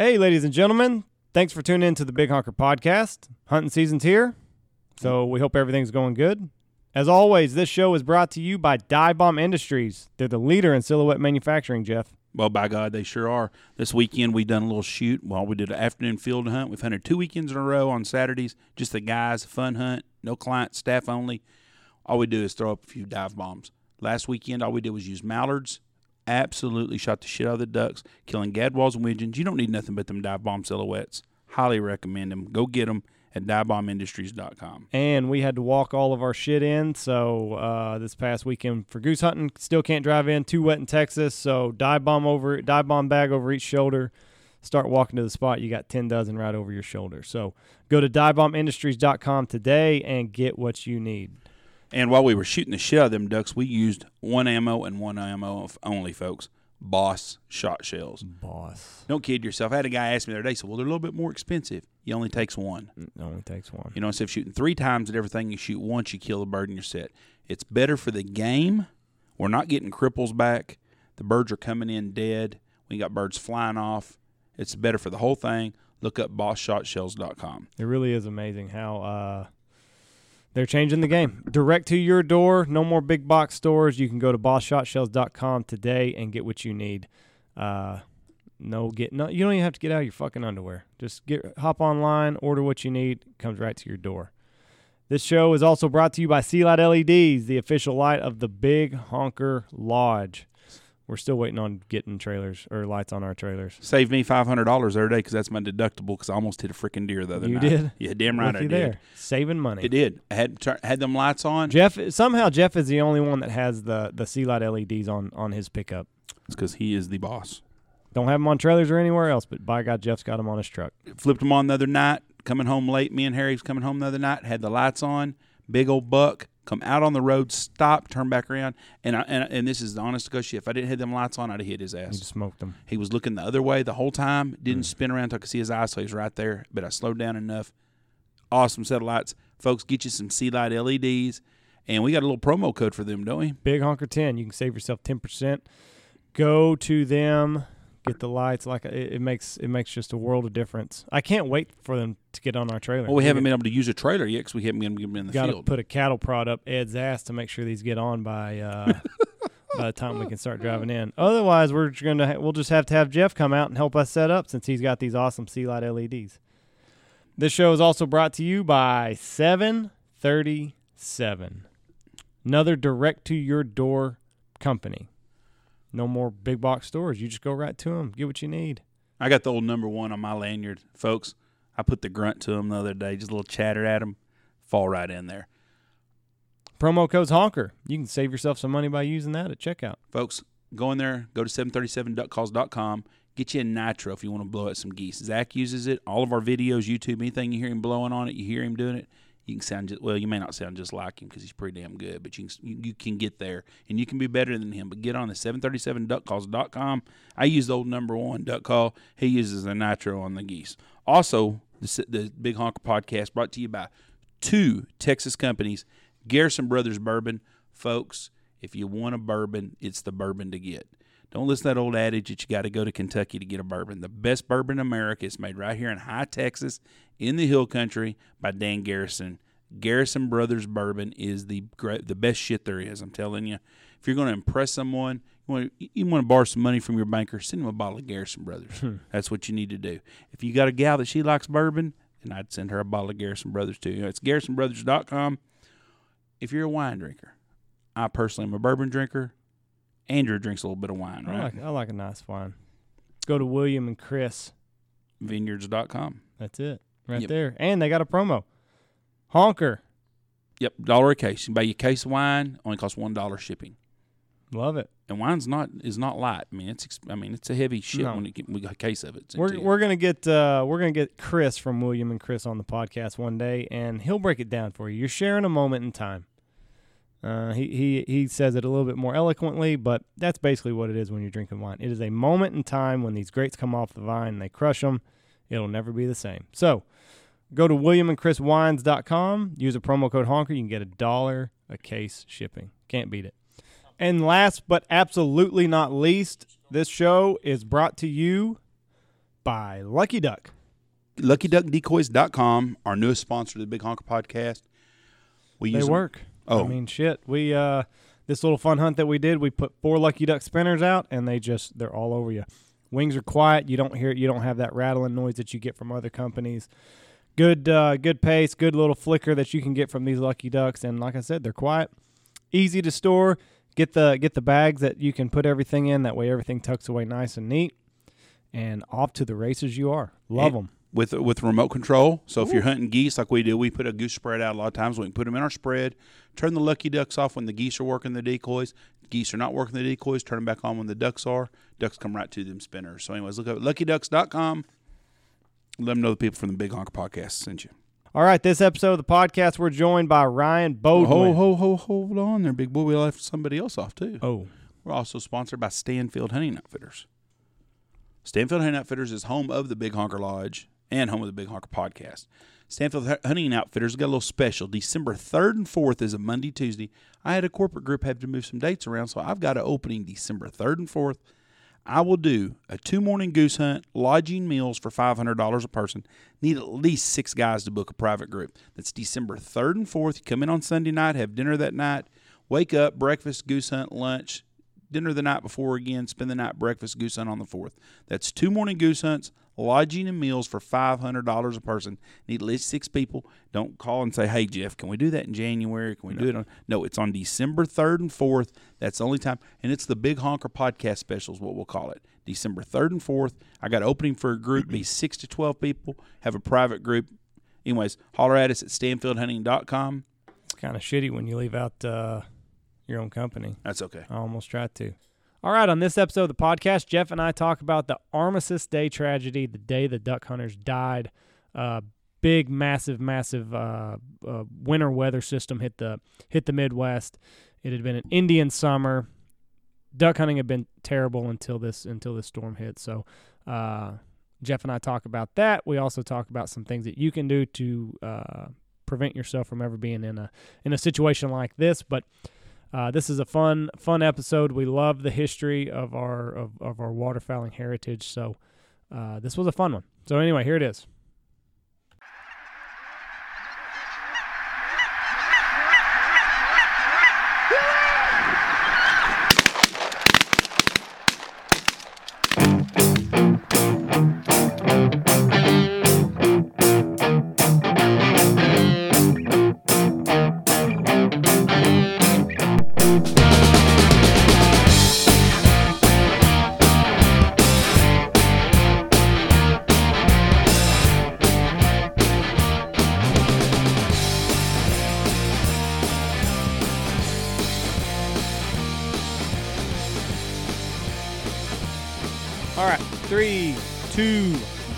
Hey, ladies and gentlemen, thanks for tuning in to the Big Honker Podcast. Hunting season's here, so we hope everything's going good. As always, this show is brought to you by Dive Bomb Industries. They're the leader in silhouette manufacturing, Jeff. Well, by God, they sure are. This weekend we done a little shoot. Well, we did an afternoon field hunt. We've hunted two weekends in a row on Saturdays. Just the guys, fun hunt, no client, staff only. All we do is throw up a few dive bombs. Last weekend, all we did was use mallards. Absolutely shot the shit out of the ducks, killing gadwalls and widgeons. You don't need nothing but them dive bomb silhouettes. Highly recommend them. Go get them at divebombindustries.com. And we had to walk all of our shit in. So uh, this past weekend for goose hunting, still can't drive in. Too wet in Texas. So dive bomb over, dive bomb bag over each shoulder. Start walking to the spot. You got ten dozen right over your shoulder. So go to divebombindustries.com today and get what you need. And while we were shooting the shit out of them ducks, we used one ammo and one ammo only, folks. Boss shot shells. Boss. Don't kid yourself. I had a guy ask me the other day, so well, they're a little bit more expensive. He only takes one. It only takes one. You know, instead of shooting three times at everything, you shoot once, you kill the bird and you're set. It's better for the game. We're not getting cripples back. The birds are coming in dead. We got birds flying off. It's better for the whole thing. Look up bossshotshells.com. It really is amazing how uh, they're changing the game. Direct to your door. No more big box stores. You can go to bossshotshells.com today and get what you need. Uh, no get no you don't even have to get out of your fucking underwear. Just get hop online, order what you need, comes right to your door. This show is also brought to you by Sea Light LEDs, the official light of the Big Honker Lodge. We're still waiting on getting trailers or lights on our trailers. Saved me five hundred dollars every day because that's my deductible. Because I almost hit a freaking deer the other You night. You did? Yeah, damn right Looky I did. there, saving money. It did. I had had them lights on. Jeff somehow Jeff is the only one that has the the Sea Light LEDs on on his pickup. It's because he is the boss. Don't have them on trailers or anywhere else, but by God, Jeff's got them on his truck. flipped them on the other night. Coming home late, me and Harry was coming home the other night. Had the lights on. Big old buck. Come out on the road, stop, turn back around, and I, and, and this is the honest to God shit. If I didn't have them lights on, I'd have hit his ass. just smoked them. He was looking the other way the whole time. Didn't mm. spin around until I could see his eyes, so he was right there. But I slowed down enough. Awesome set of lights, folks. Get you some Sea Light LEDs, and we got a little promo code for them, don't we? Big Honker 10. You can save yourself 10%. Go to them, get the lights. Like it, it makes it makes just a world of difference. I can't wait for them to get on our trailer. Well, we haven't been able to use a trailer yet because we haven't been in the got to field. put a cattle prod up Ed's ass to make sure these get on by uh, by the time we can start driving in. Otherwise, we're gonna ha- we'll just have to have Jeff come out and help us set up since he's got these awesome Sea Light LEDs. This show is also brought to you by 737, another direct to your door company. No more big box stores. You just go right to them, get what you need. I got the old number one on my lanyard, folks. I put the grunt to him the other day, just a little chatter at him, fall right in there. Promo code's Honker. You can save yourself some money by using that at checkout. Folks, go in there, go to 737duckcalls.com, get you a nitro if you want to blow at some geese. Zach uses it. All of our videos, YouTube, anything you hear him blowing on it, you hear him doing it. You can sound just well. You may not sound just like him because he's pretty damn good, but you can you, can get there and you can be better than him. But get on the 737duckcalls.com. I use the old number one duck call. He uses the nitro on the geese. Also, the, the Big Honker podcast brought to you by two Texas companies, Garrison Brothers Bourbon. Folks, if you want a bourbon, it's the bourbon to get. Don't listen to that old adage that you got to go to Kentucky to get a bourbon. The best bourbon in America is made right here in Hye Texas, in the Hill Country, by Dan Garrison. Garrison Brothers Bourbon is the the best shit there is. I'm telling you. If you're going to impress someone, you want to, you want to borrow some money from your banker, send them a bottle of Garrison Brothers. Hmm. That's what you need to do. If you got a gal that she likes bourbon, then I'd send her a bottle of Garrison Brothers too. You know, it's GarrisonBrothers.com. If you're a wine drinker, I personally am a bourbon drinker. Andrew drinks a little bit of wine, I right? like I like a nice wine. Go to William and Chris. Vineyards.com. That's it. Right Yep. there. And they got a promo. Honker. Yep, dollar a case. You buy your case of wine, only costs one dollar shipping. Love it. And wine's not is not light. I mean, it's I mean it's a heavy shit No. when you get we got a case of it. It's We're we're gonna get uh we're gonna get Chris from William and Chris on the podcast one day and he'll break it down for you. You're sharing a moment in time. Uh, he, he he says it a little bit more eloquently, but that's basically what it is when you're drinking wine. It is a moment in time when these grapes come off the vine and they crush them. It'll never be the same. So go to williamandchriswines.com, use a promo code honker, you can get a dollar a case shipping. Can't beat it. And last but absolutely not least, this show is brought to you by Lucky Duck. LuckyDuckDecoys.com, our newest sponsor of the Big Honker podcast. We They use them- work. Oh. I mean, shit. We uh, this little fun hunt that we did, we put four Lucky Duck spinners out, and they just they're all over you. Wings are quiet. You don't hear you don't have that rattling noise that you get from other companies. Good, uh, good pace, good little flicker that you can get from these Lucky Ducks, and like I said, they're quiet, easy to store. Get the get the bags that you can put everything in. That way, everything tucks away nice and neat, and off to the races you are. Love And- them. With with remote control. So if you're hunting geese like we do, we put a goose spread out a lot of times. We can put them in our spread, turn the lucky ducks off when the geese are working the decoys. Geese are not working the decoys, turn them back on when the ducks are. Ducks come right to them spinners. So anyways, look up luckyducks.com. Let them know the people from the Big Honker podcast sent you. All right, this episode of the podcast, we're joined by Ryan Bowden. Ho, ho, ho, hold on there, big boy. We left somebody else off too. Oh, We're also sponsored by Stanfield Hunting Outfitters. Stanfield Hunting Outfitters is home of the Big Honker Lodge and home of the Big Honker podcast. Stanfield Hu- Hunting Outfitters got a little special. December 3rd and 4th is a Monday, Tuesday. I had a corporate group have to move some dates around, so I've got an opening December 3rd and 4th. I will do a two morning goose hunt, lodging meals for $500 a person. Need at least six guys to book a private group. That's December 3rd and 4th. You come in on Sunday night, have dinner that night, wake up, breakfast, goose hunt, lunch, dinner the night before again, spend the night breakfast, goose hunt on the 4th. That's two morning goose hunts, lodging and meals for $500 a person. Need at least six people. Don't call and say, hey, Jeff, can we do that in January? Can we do it on? No, it's on December 3rd and 4th. That's the only time. And it's the Big Honker Podcast Special is what we'll call it. December 3rd and 4th. I got opening for a group, be 6 to 12 people, have a private group. Anyways, holler at us at stanfieldhunting.com. it's kind of shitty when you leave out uh, your own company. That's okay. I almost tried to. All right, on this episode of the podcast, Jeff and I talk about the Armistice Day tragedy, the day the duck hunters died. Uh, big, massive, massive uh, uh, winter weather system hit the hit the Midwest. It had been an Indian summer. Duck hunting had been terrible until this until this storm hit. So, uh, Jeff and I talk about that. We also talk about some things that you can do to uh, prevent yourself from ever being in a in a situation like this. But uh, this is a fun fun episode. We love the history of our of, of our waterfowling heritage. So uh, this was a fun one. So anyway, here it is.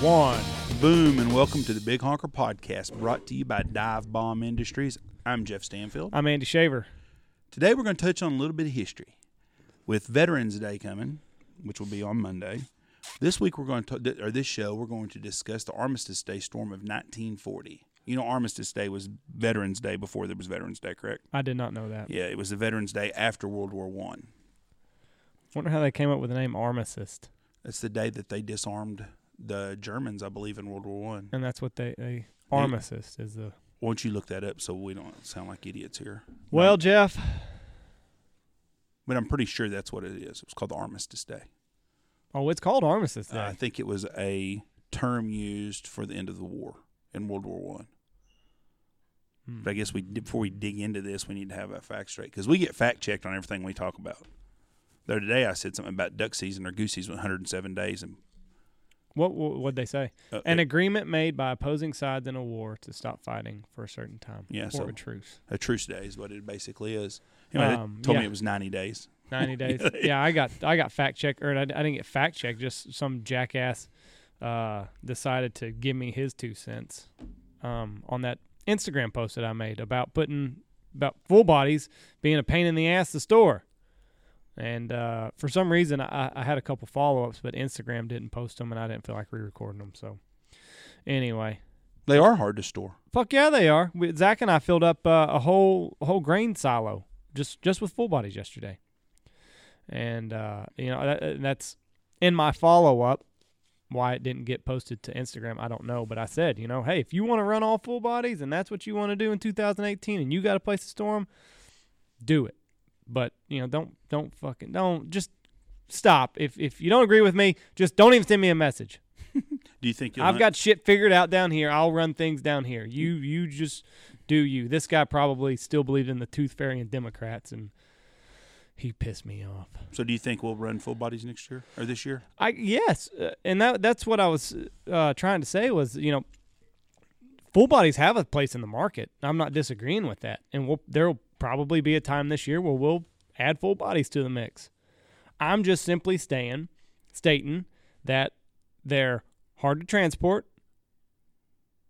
One. Boom, and welcome to the Big Honker Podcast, brought to you by Dive Bomb Industries. I'm Jeff Stanfield. I'm Andy Shaver. Today we're going to touch on a little bit of history. With Veterans Day coming, which will be on Monday, this week we're going to, or this show, we're going to discuss the Armistice Day storm of 1940. You know, Armistice Day was Veterans Day before there was Veterans Day, correct? I did not know that. Yeah, it was the Veterans Day after World War One. Wonder how they came up with the name Armistice, That's the day that they disarmed the Germans, I believe, in World War One. and that's what they, they Armistice is the. Won't you look that up so we don't sound like idiots here? Well, Jeff, but I'm pretty sure that's what it is. It was called the Armistice Day. oh, it's called Armistice Day. Uh, I think it was a term used for the end of the war in World War One. Hmm. But I guess we before we dig into this, we need to have that fact straight because we get fact checked on everything we talk about. The other day, I said something about duck season or goose season, 107 days, and What would they say? uh, An it- agreement made by opposing sides in a war to stop fighting for a certain time. Yeah, or so- a truce. a truce day is what it basically is. Anyway, Um, told yeah. me it was 90 days. Ninety days. yeah, I got I got fact checked, or I, I didn't get fact checked. Just some jackass uh, decided to give me his two cents um, on that Instagram post that I made about putting about full bodies being a pain in the ass to store. And uh, for some reason, I, I had a couple follow ups, but Instagram didn't post them, and I didn't feel like re-recording them. So, anyway, They are hard to store. fuck yeah, they are. We, Zach and I filled up uh, a whole a whole grain silo just just with full bodies yesterday, and uh, you know that, that's in my follow up. why it didn't get posted to Instagram, I don't know. But I said, you know, hey, if you want to run all full bodies and that's what you want to do in 2018, and you got a place to store them, do it. But you know, don't don't fucking don't just stop. If if you don't agree with me, just don't even send me a message. Do you think you'll I've hunt- got shit figured out down here. I'll run things down here. You you just do you. This guy probably still believed in the tooth fairy and Democrats, and he pissed me off. So do you think we'll run full bodies next year or this year? I yes, uh, and that that's what I was uh, trying to say was you know, full bodies have a place in the market. I'm not disagreeing with that, and we'll, there'll probably be a time this year where we'll add full bodies to the mix. I'm just simply staying, stating that they're hard to transport.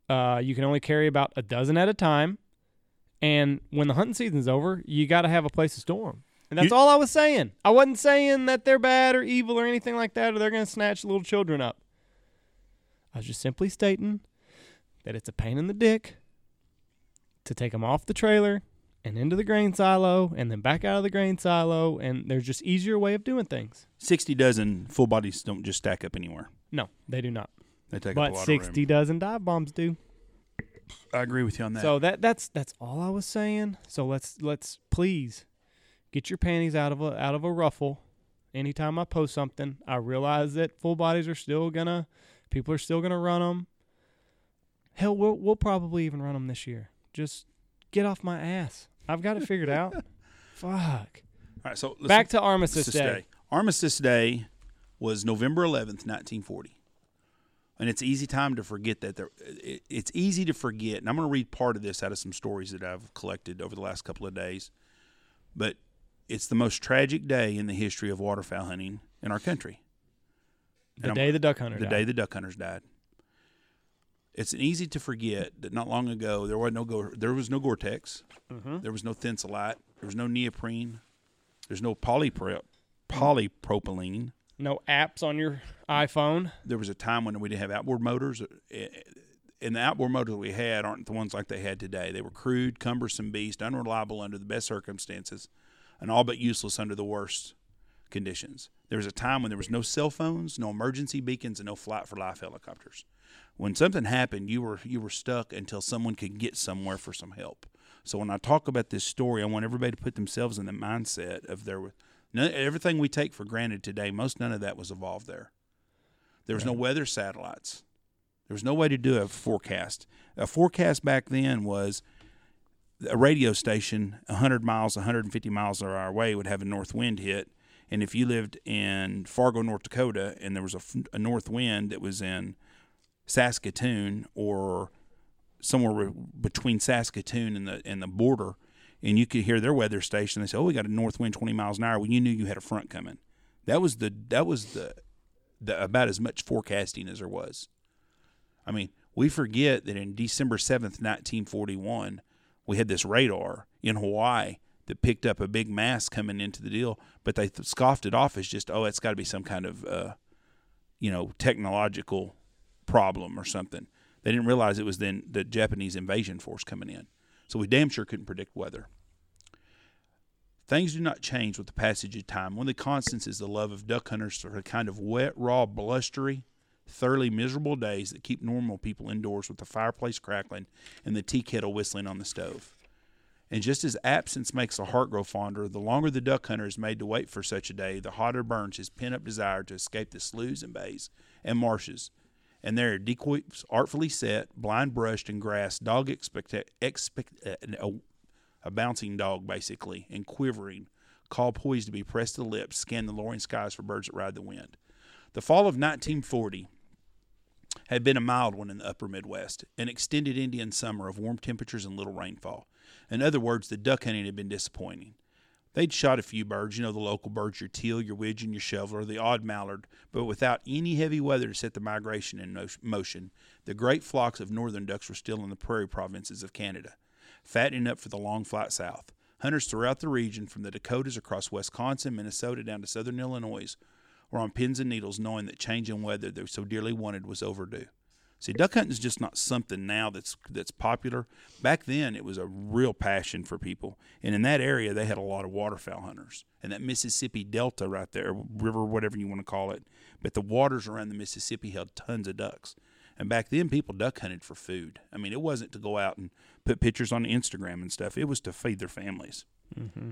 Uh, you can only carry about a dozen at a time, and when the hunting season's over, you got to have a place to store them. And that's You- all I was saying. I wasn't saying that they're bad or evil or anything like that, or they're going to snatch little children up. I was just simply stating that it's a pain in the dick to take them off the trailer and into the grain silo and then back out of the grain silo, and there's just easier way of doing things. Sixty dozen full bodies don't just stack up anywhere. No, they do not. They take up But a lot sixty of dozen dive bombs do. I agree with you on that. So that that's that's all I was saying. So let's let's please get your panties out of a out of a ruffle. Anytime I post something, I realize that full bodies are still gonna people are still gonna run them. Hell, we'll we'll probably even run them this year. Just get off my ass. I've got it figured out. Fuck. All right, so let's Back to Armistice Day. Day. Armistice Day was November 11th, 1940. And it's easy time to forget that there it, it's easy to forget. And I'm going to read part of this out of some stories that I've collected over the last couple of days. But it's the most tragic day in the history of waterfowl hunting in our country. The And I'm- day the duck hunter the died. day the duck hunters died. It's easy to forget that not long ago there was no go there was no Gore-Tex, Mhm. there was no Thinsulate, there was no neoprene, there's no polypro- polypropylene. No apps on your iPhone. There was a time when we didn't have outboard motors, eh, and the outboard motors we had aren't the ones like they had today. They were crude, cumbersome beasts, unreliable under the best circumstances, and all but useless under the worst conditions. There was a time when there was no cell phones, no emergency beacons, and no flight for life helicopters. When something happened, you were you were stuck until someone could get somewhere for some help. So when I talk about this story, I want everybody to put themselves in the mindset of there. None, everything we take for granted today, most none of that was evolved there. There was no weather satellites. There was no way to do a forecast. A forecast back then was a radio station 100 miles, 150 miles an hour away would have a north wind hit. And if you lived in Fargo, North Dakota, and there was a north wind that was in Saskatoon or somewhere re- between Saskatoon and the and the border, and you could hear their weather station, they say, "Oh, we got a north wind 20 miles an hour." Well, you knew you had a front coming. That was the that was the, the about as much forecasting as there was. I mean, we forget that in December 7th, 1941, we had this radar in Hawaii that picked up a big mass coming into the deal, but they th- scoffed it off as just, oh, it's got to be some kind of, uh, you know, technological problem or something. They didn't realize it was then the Japanese invasion force coming in. So we damn sure couldn't predict weather. Things do not change with the passage of time. One of the constants is the love of duck hunters for a kind of wet, raw, blustery, thoroughly miserable days that keep normal people indoors with the fireplace crackling and the tea kettle whistling on the stove. And just as absence makes the heart grow fonder, the longer the duck hunter is made to wait for such a day, the hotter burns his pent up desire to escape the sloughs and bays and marshes. And there are decoys artfully set, blind brushed and grass, dog expect, expect uh, a, a bouncing dog basically, and quivering, call poised to be pressed to the lips, scan the lowering skies for birds that ride the wind. The fall of 1940 had been a mild one in the upper Midwest, an extended Indian summer of warm temperatures and little rainfall. In other words, the duck hunting had been disappointing. They'd shot a few birds, you know, the local birds, your teal, your widgeon, your shoveler, the odd mallard, but without any heavy weather to set the migration in motion, the great flocks of northern ducks were still in the prairie provinces of Canada, fattening up for the long flight south. Hunters throughout the region, from the Dakotas across Wisconsin, Minnesota, down to southern Illinois, were on pins and needles, knowing that change in weather they so dearly wanted was overdue. See, duck hunting is just not something now that's that's popular. Back then, it was a real passion for people, and in that area, they had a lot of waterfowl hunters. And that Mississippi Delta right there, river, whatever you want to call it, but the waters around the Mississippi held tons of ducks. And back then, people duck hunted for food. I mean, it wasn't to go out and put pictures on Instagram and stuff. It was to feed their families. Mm-hmm.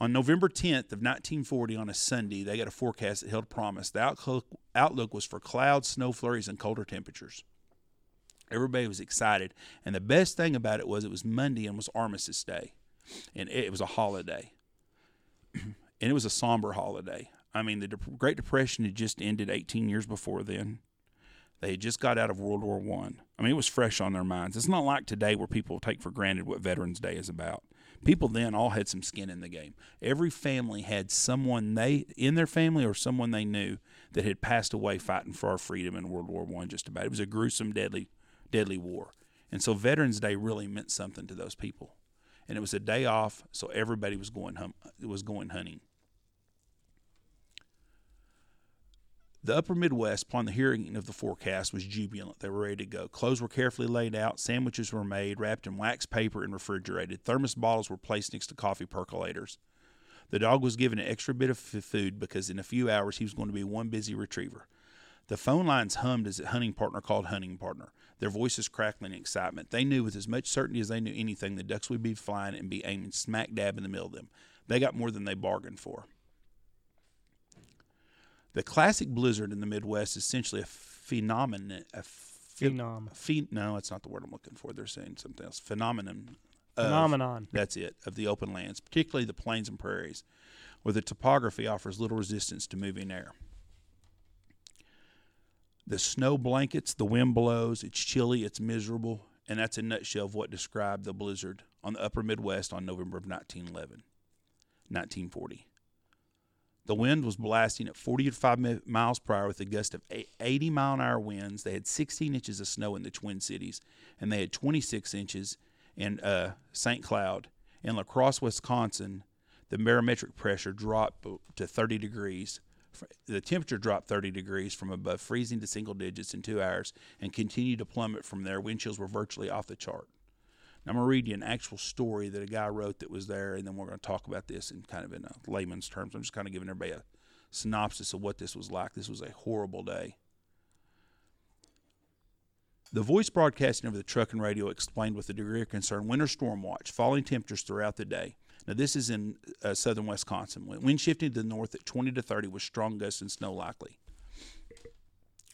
On November 10th of 1940, on a Sunday, they got a forecast that held promise. The outlook, outlook was for clouds, snow flurries, and colder temperatures. Everybody was excited, and the best thing about it was it was Monday and was Armistice Day, and it was a holiday, and it was a somber holiday. I mean, the De- Great Depression had just ended 18 years before then. They had just got out of World War One. I. I mean, it was fresh on their minds. It's not like today where people take for granted what Veterans Day is about. People then all had some skin in the game. Every family had someone they in their family or someone they knew that had passed away fighting for our freedom in World War One. Just about, it was a gruesome, deadly deadly war. And so Veterans Day really meant something to those people. And it was a day off, so everybody was going hum- was going hunting. The upper Midwest, upon the hearing of the forecast, was jubilant. They were ready to go. Clothes were carefully laid out, sandwiches were made, wrapped in wax paper, and refrigerated. Thermos bottles were placed next to coffee percolators. The dog was given an extra bit of food because in a few hours he was going to be one busy retriever. The phone lines hummed as a hunting partner called hunting partner, their voices crackling in excitement. They knew with as much certainty as they knew anything the ducks would be flying and be aiming smack dab in the middle of them. They got more than they bargained for. The classic blizzard in the Midwest is essentially a phenomenon. A phe- Phenom. phe- no, it's not the word I'm looking for. They're saying something else. Phenomenon. of- Phenomenon. that's it, of the open lands, particularly the plains and prairies, where the topography offers little resistance to moving air. The snow blankets, the wind blows, it's chilly, it's miserable, and that's a nutshell of what described the blizzard on the upper Midwest on November of 1911, 1940. The wind was blasting at 45 mi- miles per hour with a gust of 80 mile an hour winds. They had 16 inches of snow in the Twin Cities, and they had 26 inches in uh, St. Cloud. In La Crosse, Wisconsin, the barometric pressure dropped to 30 degrees. The temperature dropped 30 degrees from above freezing to single digits in two hours and continued to plummet from there. Wind chills were virtually off the chart. Now, I'm going to read you an actual story that a guy wrote that was there, and then we're going to talk about this in kind of in layman's terms. I'm just kind of giving everybody a synopsis of what this was like. This was a horrible day. The voice broadcasting over the truck and radio explained with a degree of concern winter storm watch, falling temperatures throughout the day. Now, this is in uh, southern Wisconsin. Wind shifting to the north at 20 to 30 with strong gusts and snow likely.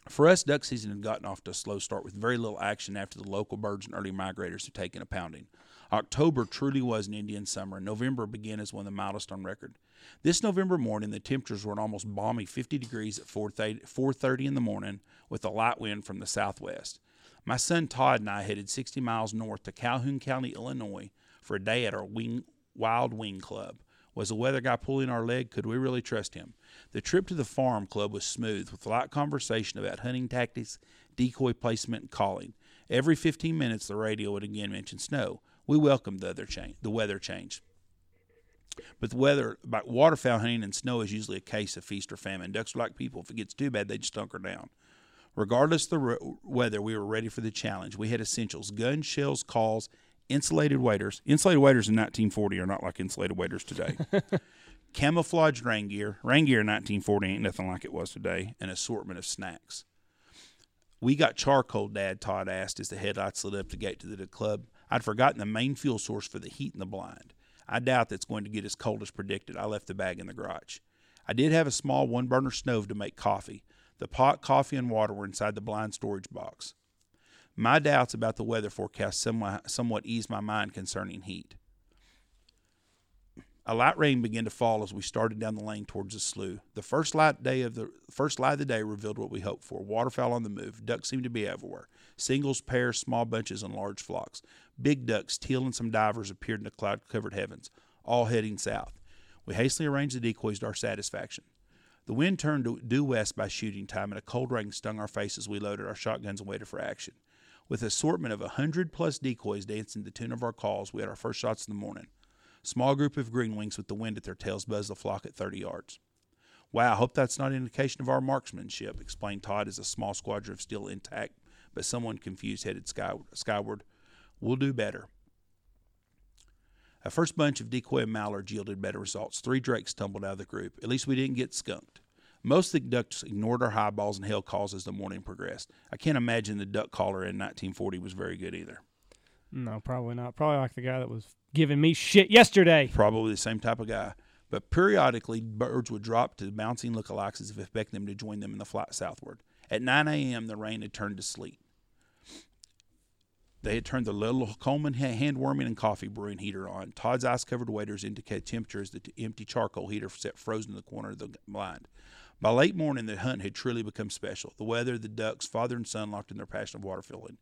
For us, duck season had gotten off to a slow start with very little action after the local birds and early migrators had taken a pounding. October truly was an Indian summer, and November began as one of the mildest on record. This November morning, the temperatures were an almost balmy 50 degrees at 4:30 in the morning, with a light wind from the southwest. My son Todd and I headed 60 miles north to Calhoun County, Illinois, for a day at our wing, Wild Wing Club. Was the weather guy pulling our leg? Could we really trust him? The trip to the farm club was smooth, with light conversation about hunting tactics, decoy placement, and calling. Every 15 minutes, the radio would again mention snow. We welcomed the, other change, the weather change. But the weather, about waterfowl hunting and snow is usually a case of feast or famine. Ducks are like people. If it gets too bad, they just hunker down. Regardless of the re- weather, we were ready for the challenge. We had essentials gun, shells, calls, insulated waders. Insulated waders in 1940 are not like insulated waders today. Camouflaged rain gear. Rain gear in 1940 ain't nothing like it was today. An assortment of snacks. We got charcoal, Dad, Todd asked as the headlights lit up the gate to the club. I'd forgotten the main fuel source for the heat in the blind. I doubt that's going to get as cold as predicted. I left the bag in the garage. I did have a small one burner stove to make coffee. The pot, coffee, and water were inside the blind storage box. My doubts about the weather forecast somewhat, somewhat eased my mind concerning heat. A light rain began to fall as we started down the lane towards the slough. The first light day of the first light of the day revealed what we hoped for. Waterfowl on the move. Ducks seemed to be everywhere. Singles, pairs, small bunches, and large flocks. Big ducks, teal, and some divers appeared in the cloud-covered heavens, all heading south. We hastily arranged the decoys to our satisfaction. The wind turned due west by shooting time, and a cold rain stung our faces as we loaded our shotguns and waited for action. With assortment of a hundred plus decoys dancing the tune of our calls, we had our first shots in the morning. Small group of greenwings with the wind at their tails buzzed the flock at 30 yards. Wow, I hope that's not an indication of our marksmanship, explained Todd as a small squadron of still intact but someone confused headed sky, skyward. We'll do better. A first bunch of decoy mallards yielded better results. Three drakes tumbled out of the group. At least we didn't get skunked. Most of the ducks ignored our high balls and hail calls as the morning progressed. I can't imagine the duck caller in 1940 was very good either. No, probably not. Probably like the guy that was giving me shit yesterday. Probably the same type of guy. But periodically, birds would drop to bouncing lookalikes as if expecting them to join them in the flight southward. At 9 a.m., the rain had turned to sleet. They had turned the little Coleman hand warming and coffee brewing heater on. Todd's ice covered waders indicated temperature as the empty charcoal heater sat frozen in the corner of the blind. By late morning, the hunt had truly become special. The weather, the ducks, father and son locked in their passion of waterfowling.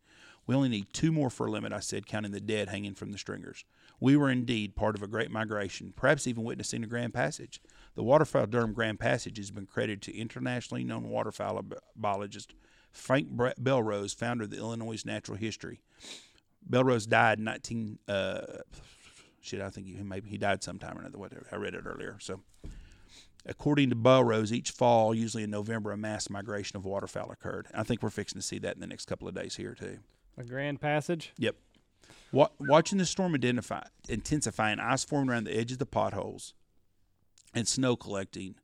We only need two more for a limit, I said, counting the dead hanging from the stringers. We were indeed part of a great migration, perhaps even witnessing a Grand Passage. The Waterfowl Durham Grand Passage has been credited to internationally known waterfowl biologist Frank Bellrose, founder of the Illinois Natural History. Bellrose died in 19. Uh, shit, I think he, maybe he died sometime or another. Whatever. I read it earlier. So, according to Bellrose, each fall, usually in November, a mass migration of waterfowl occurred. I think we're fixing to see that in the next couple of days here too. A grand passage. Yep. Watching the storm intensify, intensifying, ice forming around the edge of the potholes, and snow collecting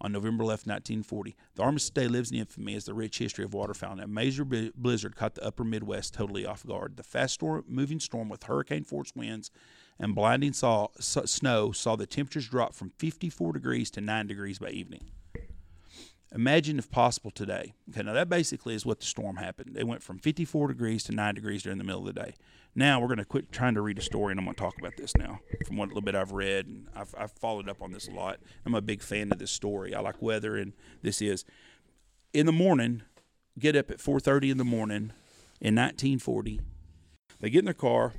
on November 11, 1940. The Armistice Day lives in infamy as the rich history of waterfowl. And A major blizzard caught the upper Midwest totally off guard. The fast storm, moving storm with hurricane force winds and blinding saw, snow saw the temperatures drop from 54 degrees to 9 degrees by evening. Imagine if possible today. Okay, now that basically is what the storm happened. It went from 54 degrees to 9 degrees during the middle of the day. Now we're going to quit trying to read a story, and I'm going to talk about this now from what a little bit I've read, and I've, I've followed up on this a lot. I'm a big fan of this story. I like weather, and this is in the morning. Get up at 4:30 in the morning in 1940. They get in their car.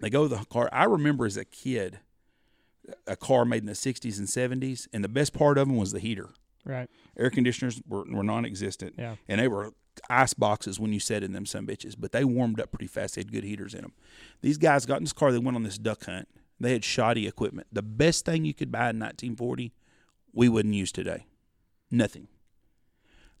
They go to the car. I remember as a kid, a car made in the 60s and 70s, and the best part of them was the heater. Right. Air conditioners were, were non-existent. Yeah. And they were ice boxes when you sat in them some bitches, but they warmed up pretty fast. They had good heaters in them. These guys got in this car. They went on this duck hunt. They had shoddy equipment. The best thing you could buy in 1940, we wouldn't use today. Nothing.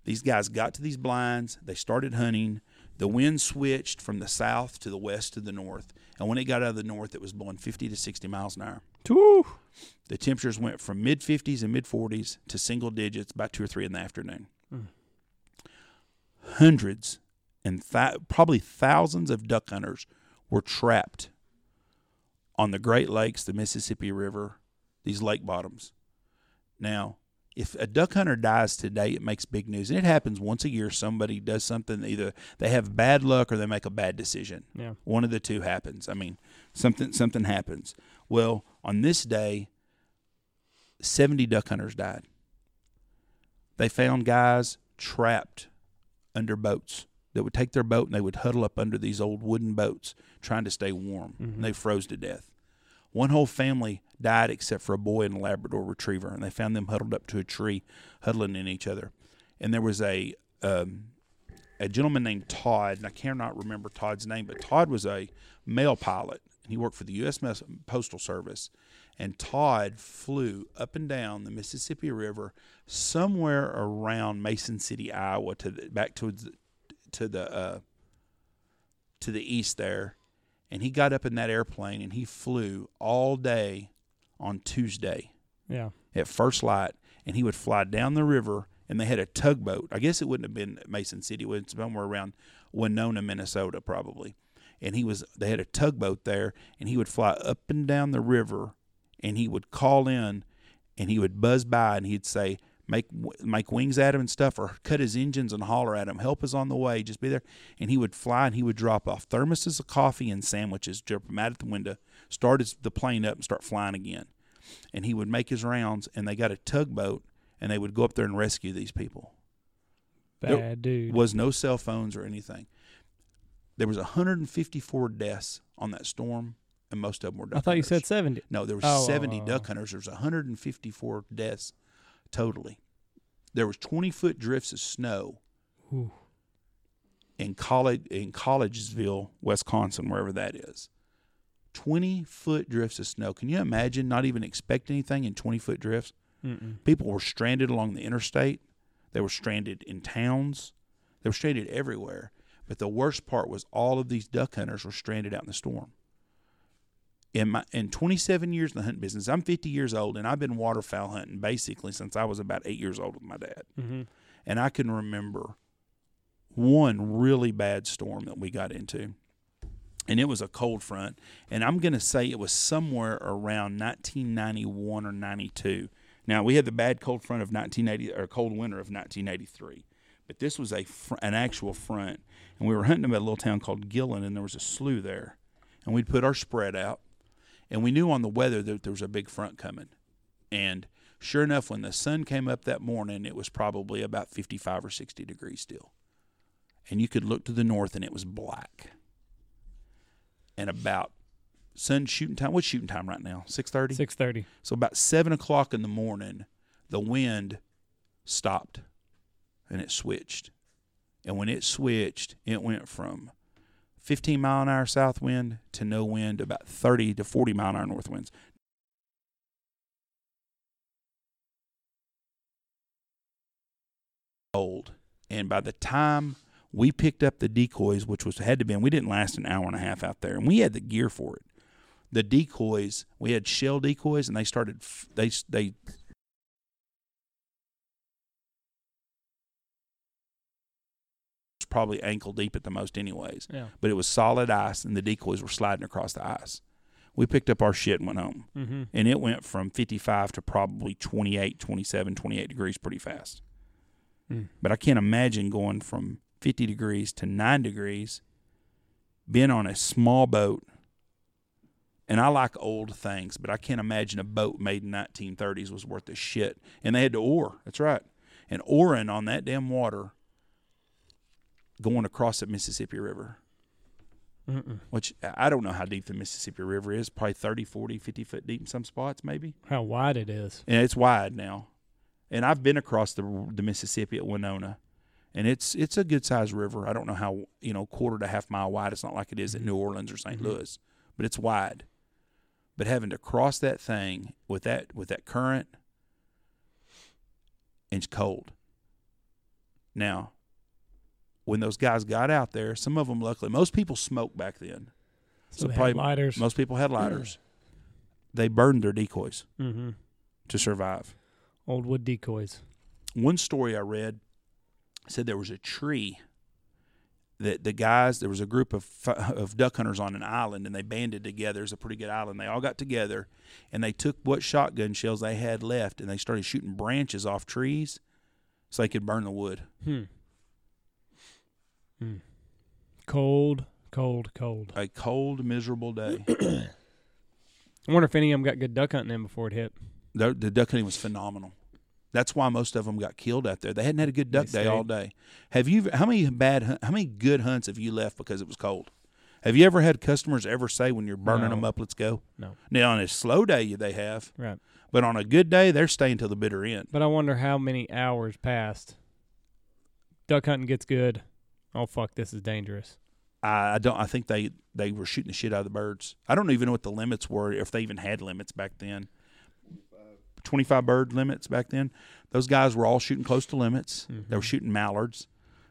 These guys got to these blinds. They started hunting. The wind switched from the south to the west to the north. And when it got out of the north, it was blowing 50 to 60 miles an hour. Woo! The temperatures went from mid 50s and mid 40s to single digits by two or three in the afternoon. Mm. Hundreds and th- probably thousands of duck hunters were trapped on the Great Lakes, the Mississippi River, these lake bottoms. Now, if a duck hunter dies today, it makes big news. And it happens once a year. Somebody does something, either they have bad luck or they make a bad decision. Yeah. One of the two happens. I mean, something something happens. Well, on this day, 70 duck hunters died. They found guys trapped under boats that would take their boat and they would huddle up under these old wooden boats trying to stay warm. Mm-hmm. And they froze to death. One whole family died except for a boy and a Labrador retriever, and they found them huddled up to a tree, huddling in each other. And there was a um, a gentleman named Todd, and I cannot remember Todd's name, but Todd was a mail pilot, and he worked for the U.S. Postal Service. And Todd flew up and down the Mississippi River somewhere around Mason City, Iowa, to the, back towards the, to the uh, to the east there, and he got up in that airplane and he flew all day on Tuesday. Yeah. At first light, and he would fly down the river, and they had a tugboat. I guess it wouldn't have been Mason City; it was somewhere around Winona, Minnesota, probably. And he was they had a tugboat there, and he would fly up and down the river, and he would call in, and he would buzz by, and he'd say, make make wings at him and stuff, or cut his engines and holler at him. Help is on the way. Just be there. And he would fly and he would drop off thermoses of coffee and sandwiches, drop them out at the window, start his, the plane up, and start flying again. And he would make his rounds, and they got a tugboat, and they would go up there and rescue these people. Bad there dude. Was no cell phones or anything. There was 154 deaths on that storm, and most of them were. Duck I thought hunters. you said 70. No, there was oh, 70 duck oh. hunters. There was 154 deaths totally. There was 20 foot drifts of snow Ooh. in college in Collegeville, Wisconsin, wherever that is. 20 foot drifts of snow. Can you imagine not even expect anything in 20 foot drifts? Mm-mm. People were stranded along the interstate. They were stranded in towns. They were stranded everywhere. But the worst part was all of these duck hunters were stranded out in the storm. In my in 27 years in the hunting business, I'm 50 years old, and I've been waterfowl hunting basically since I was about eight years old with my dad. Mm-hmm. And I can remember one really bad storm that we got into. And it was a cold front. And I'm going to say it was somewhere around 1991 or 92. Now, we had the bad cold front of 1980 or cold winter of 1983. But this was a fr- an actual front. And we were hunting about a little town called Gillen, and there was a slough there. And we'd put our spread out. And we knew on the weather that there was a big front coming. And sure enough, when the sun came up that morning, it was probably about 55 or 60 degrees still. And you could look to the north and it was black. And about sun shooting time, what's shooting time right now? 6.30? Six thirty. So about 7 o'clock in the morning, the wind stopped and it switched. And when it switched, it went from 15 mile an hour south wind to no wind, about 30 to 40 mile an hour north winds. Old. And by the time we picked up the decoys, which was had to be, we didn't last an hour and a half out there, and we had the gear for it. The decoys, we had shell decoys, and they started, they they probably ankle deep at the most, anyways Yeah. but it was solid ice and the decoys were sliding across the ice. We picked up our shit and went home. Mm-hmm. And it went from 55 to probably 28, 27, 28 degrees pretty fast. Mm. But I can't imagine going from 50 degrees to 9 degrees, being on a small boat. And I like old things, but I can't imagine a boat made in 1930s was worth a shit. And they had to oar. That's right. And oaring on that damn water going across the Mississippi River Mm-mm. which I don't know how deep the Mississippi River is, probably 30, 40, 50 foot deep in some spots, maybe. How wide it is. And it's wide now. And I've been across the the Mississippi at Winona, and it's it's a good sized river. I don't know how you know quarter to half mile wide. It's not like it is at New Orleans or saint Mhm. Louis, but it's wide. But having to cross that thing with that with that current, and it's cold. Now, when those guys got out there, some of them luckily, most people smoked back then. So, So probably lighters. Most people had lighters. They burned their decoys mm-hmm. to survive. Old wood decoys. One story I read said there was a tree that the guys there was a group of of duck hunters on an island and they banded together. It's a pretty good island. They all got together and they took what shotgun shells they had left and they started shooting branches off trees so they could burn the wood. Hmm. Hmm. Cold, cold, cold. A cold, miserable day. I wonder if any of them got good duck hunting in before it hit. the, the duck hunting was phenomenal. That's why most of them got killed out there. They hadn't had a good duck They day all day. Have you? How many bad? How many good hunts have you left because it was cold? Have you ever had customers ever say when you're burning No. them up, "Let's go"? No. Now on a slow day they have, Right. but on a good day they're staying till the bitter end. But I wonder how many hours passed. Duck hunting gets good. Oh fuck, this is dangerous. I, I don't. I think they they were shooting the shit out of the birds. I don't even know what the limits were, if they even had limits back then. Twenty five bird limits back then. Those guys were all shooting close to limits. They were Mhm. shooting mallards.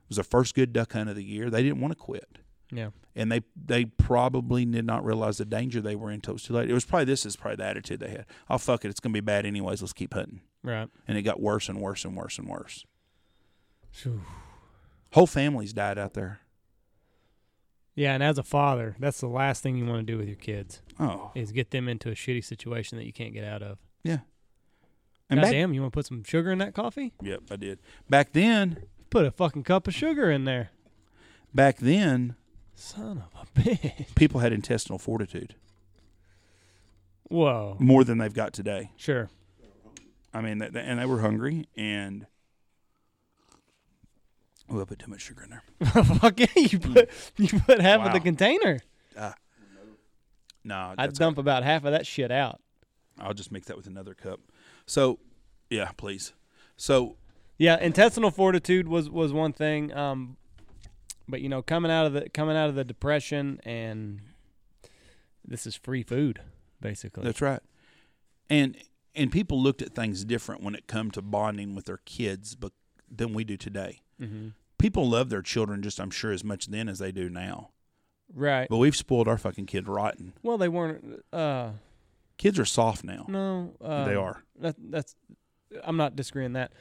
It was the first good duck hunt of the year. They didn't want to quit. Yeah. and they they probably did not realize the danger they were in until it was too late. It was probably this is probably the attitude they had. Oh fuck it, it's gonna be bad anyways. Let's keep hunting, Right. and it got worse and worse and worse and worse. Phew. Whole families died out there. Yeah, and as a father, that's the last thing you want to do with your kids Oh is get them into a shitty situation that you can't get out of. yeah, and God back damn, you want to put some sugar in that coffee? yep, I did. Back then, Put a fucking cup of sugar in there. back then, Son of a bitch. people had intestinal fortitude Whoa. more than they've got today. Sure. I mean, and they were hungry and. Oh, I put too much sugar in there. Fuck yeah, you mm. put you put half of the Wow. container. Uh, no, I'd that's dump about half of that shit out. I'll just mix that with another cup. So, yeah, please. So, Yeah, intestinal fortitude was was one thing. Um, but you know, coming out of the coming out of the depression, and this is free food, basically. That's right. And and people looked at things different when it come to bonding with their kids, but than we do today. Mm-hmm. People love their children just I'm sure as much then as they do now. Right. But we've spoiled our fucking kid rotten. Well, they weren't. Uh, Kids are soft now. no. Uh, they are. That, that's. I'm not disagreeing that.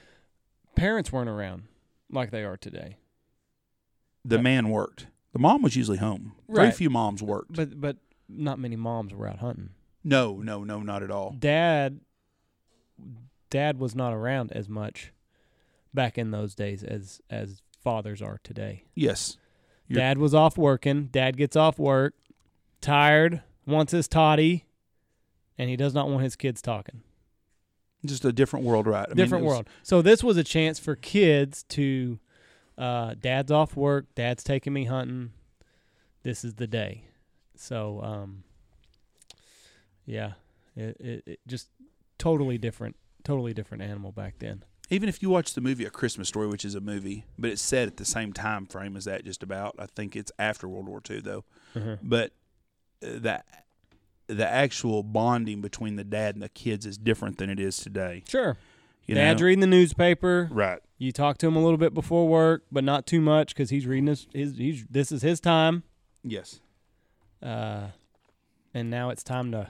Parents weren't around like they are today. The Yeah. man worked. The mom was usually home. Very few moms worked. But but not many moms were out hunting. no, no, no, not at all. Dad. Dad was not around as much back in those days as as fathers are today. Yes. You're- Dad was off working. Dad gets off work, tired, wants his toddy, and he does not want his kids talking. Just a different world, right? I mean, Different it was- world. So this was a chance for kids to, uh, dad's off work, dad's taking me hunting. This is the day. So, um, yeah, it, it, it just totally different, totally different animal back then. Even if you watch the movie A Christmas Story, which is a movie, but it's set at the same time frame as that, just about. I think it's after World War II, though. But uh, that the actual bonding between the dad and the kids is different than it is today. Sure. You Dad's know? reading the newspaper. right. You talk to him a little bit before work, but not too much because he's reading his, his he's this is his time. Yes. Uh, and now it's time to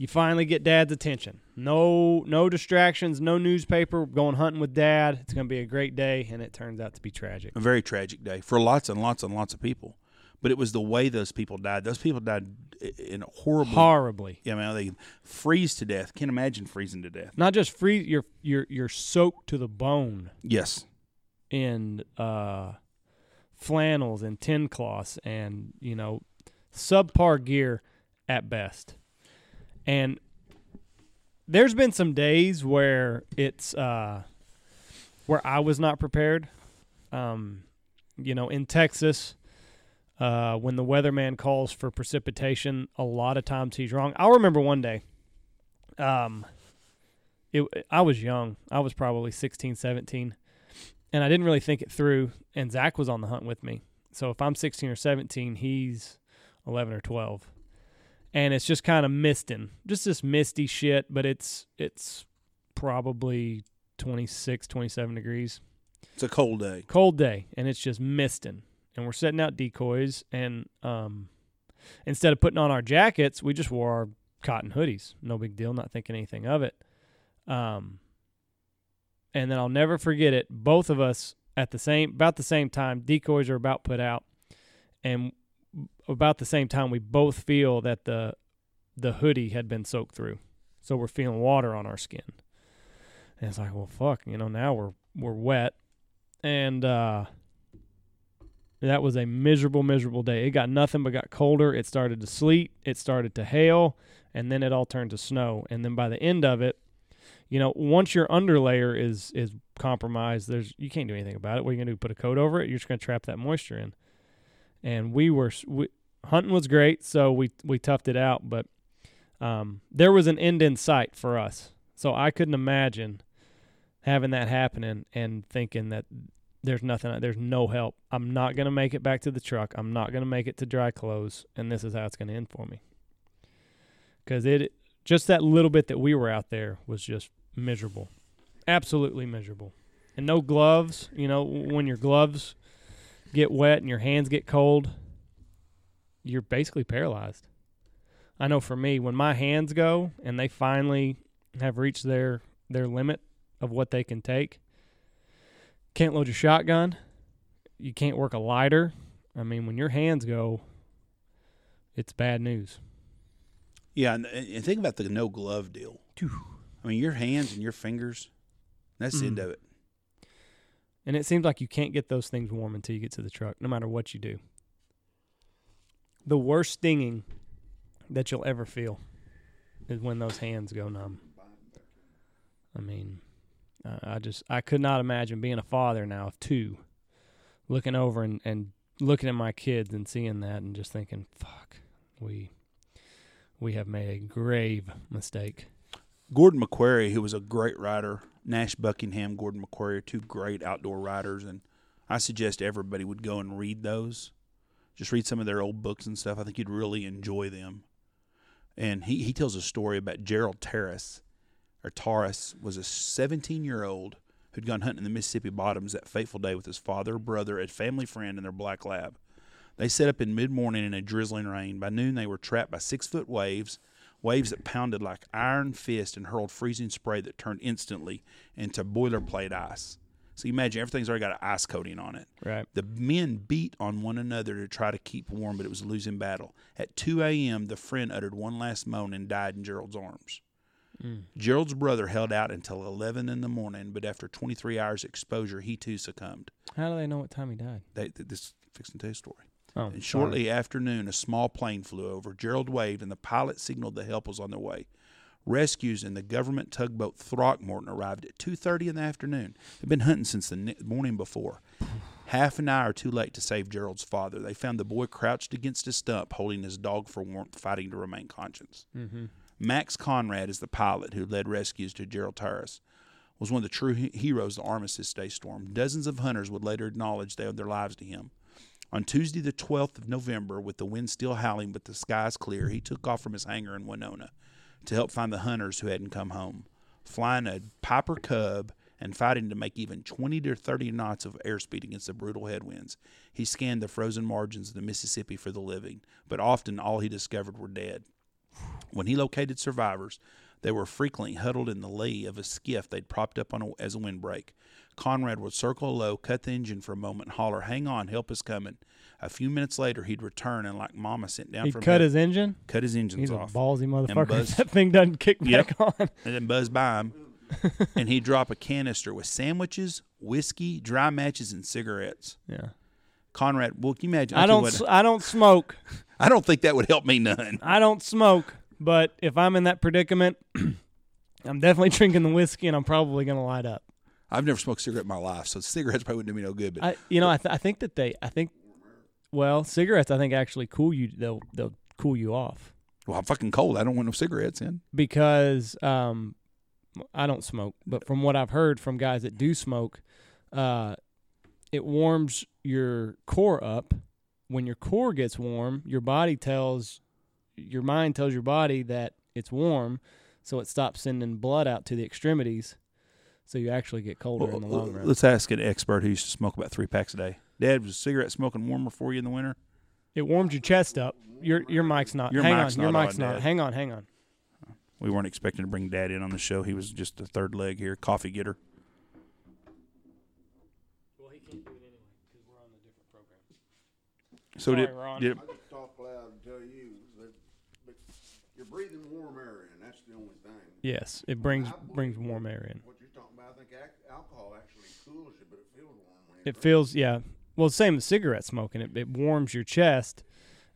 you finally get dad's attention. No no distractions, no newspaper, going hunting with dad. It's going to be a great day and it turns out to be tragic. A very tragic day for lots and lots and lots of people. But it was the way those people died. Those people died in horrible. Horribly. Yeah, man, they freeze to death. Can't imagine freezing to death. Not just freeze you're you're you're soaked to the bone Yes. in uh flannels and tin cloths and, you know, subpar gear at best. And there's been some days where it's uh where I was not prepared. Um you know, in Texas, uh when the weatherman calls for precipitation, a lot of times he's wrong. I'll remember one day. Um it I was young. I was probably 16, 17 and I didn't really think it through. And Zach was on the hunt with me. So if I'm 16 or 17, he's 11 or 12, and it's just kind of misting, just this misty shit. But it's it's probably 26, 27 degrees, It's a cold day. cold day, and it's just misting. And we're setting out decoys, and um, instead of putting on our jackets, we just wore our cotton hoodies. No big deal, not thinking anything of it. Um, and then I'll never forget it. Both of us at the same, about the same time, decoys are about put out, and about the same time, we both feel that the the hoodie had been soaked through, so we're feeling water on our skin. And it's like, well, fuck, you know, now we're we're wet, and uh, that was a miserable, miserable day. It got nothing but got colder. It started to sleet. It started to hail, and then it all turned to snow. And then by the end of it, you know, once your underlayer is is compromised, there's you can't do anything about it. What are you gonna do? Put a coat over it? You're just gonna trap that moisture in. And we were we, hunting was great, so we we toughed it out. But um, there was an end in sight for us, so I couldn't imagine having that happening and thinking that there's nothing, there's no help. I'm not gonna make it back to the truck. I'm not gonna make it to dry clothes, and this is how it's gonna end for me. Because it just that little bit that we were out there was just miserable, absolutely miserable, and no gloves. You know, when your gloves get wet and your hands get cold, you're basically paralyzed. I know for me, when my hands go and they finally have reached their their limit of what they can take, can't load your shotgun. You can't work a lighter. I mean, when your hands go, it's bad news. Yeah, and, and think about the no glove deal. I mean, your hands and your fingers, that's the end Mm. of it. And it seems like you can't get those things warm until you get to the truck, no matter what you do. The worst stinging that you'll ever feel is when those hands go numb. I mean, I just I could not imagine being a father now of two, looking over and and looking at my kids and seeing that and just thinking, "Fuck, we we have made a grave mistake." Gordon MacQuarrie, who was a great rider, Nash Buckingham, Gordon MacQuarrie, are two great outdoor riders, and I suggest everybody would go and read those. Just read some of their old books and stuff. I think you'd really enjoy them. And he, he tells a story about Gerald Terrace, or Taurus, was a 17 year old who'd gone hunting in the Mississippi bottoms that fateful day with his father, brother, a family friend, and their black lab. They set up in mid morning in a drizzling rain. By noon, they were trapped by six foot waves, waves that pounded like iron fists and hurled freezing spray that turned instantly into boilerplate ice. So you imagine everything's already got an ice coating on it. Right. The men beat on one another to try to keep warm, but it was a losing battle. At 2 a.m., the friend uttered one last moan and died in Gerald's arms. Mm. Gerald's brother held out until 11 in the morning, but after 23 hours exposure, he too succumbed. How do they know what time he died? They, this fixing to story. Oh, And shortly after noon, a small plane flew over. Gerald waved, and the pilot signaled the help was on their way. Rescues and the government tugboat Throckmorton arrived at 2:30 in the afternoon. They'd been hunting since the morning before. Half an hour too late to save Gerald's father. They found the boy crouched against a stump, holding his dog for warmth, fighting to remain conscious. Mm-hmm. Max Conrad is the pilot who led rescues to Gerald Terrace. Was one of the true heroes of the Armistice Day storm. Dozens of hunters would later acknowledge they owed their lives to him. On Tuesday, the 12th of November, with the wind still howling but the skies clear, he took off from his hangar in Winona to help find the hunters who hadn't come home. Flying a Piper Cub and fighting to make even 20 to 30 knots of airspeed against the brutal headwinds, he scanned the frozen margins of the Mississippi for the living, but often all he discovered were dead. When he located survivors, they were frequently huddled in the lee of a skiff they'd propped up on a, as a windbreak. Conrad would circle low, cut the engine for a moment, and holler, "Hang on, help is coming." A few minutes later, he'd return and, like Mama, sent down He from cut heaven- his engine. cut his engines He's a off, ballsy motherfucker. buzz- that thing doesn't kick Yep. back on. and then buzz by him, and he'd drop a canister with sandwiches, whiskey, dry matches, and cigarettes. Yeah. Conrad, well, can you imagine? I don't. what, I don't smoke. I don't think that would help me none. I don't smoke. But if I'm in that predicament, I'm definitely drinking the whiskey, and I'm probably gonna light up. I've never smoked a cigarette in my life, so cigarettes probably wouldn't do me no good. But I, you know, I, th- I think that they. I think. Well, cigarettes. I think actually cool you. They'll they'll cool you off well, I'm fucking cold. I don't want no cigarettes in. because um, I don't smoke. But from what I've heard from guys that do smoke, uh, it warms your core up. When your core gets warm, your body tells, your mind tells your body that it's warm, so it stops sending blood out to the extremities. So you actually get colder in the long run. Let's ask an expert who used to smoke about three packs a day. Dad, was cigarette smoking warmer for you in the winter? It warms your chest up. Your your mic's not. Your hang mic's on. Your not mic's on, not. Dad. Hang on. Hang on. We weren't expecting to bring Dad in on the show. He was just a third leg here, coffee getter. Well, he can't do it anyway because we're on a different program. So Sorry, did, Ron. did I just talk loud and tell you that, but you're breathing warm air in. That's the only thing. Yes, it brings I believe brings warm air in. What you're talking about, I think ac- alcohol actually cools you, but it feels warm when It feels yeah. Well, same as cigarette smoking. It it warms your chest,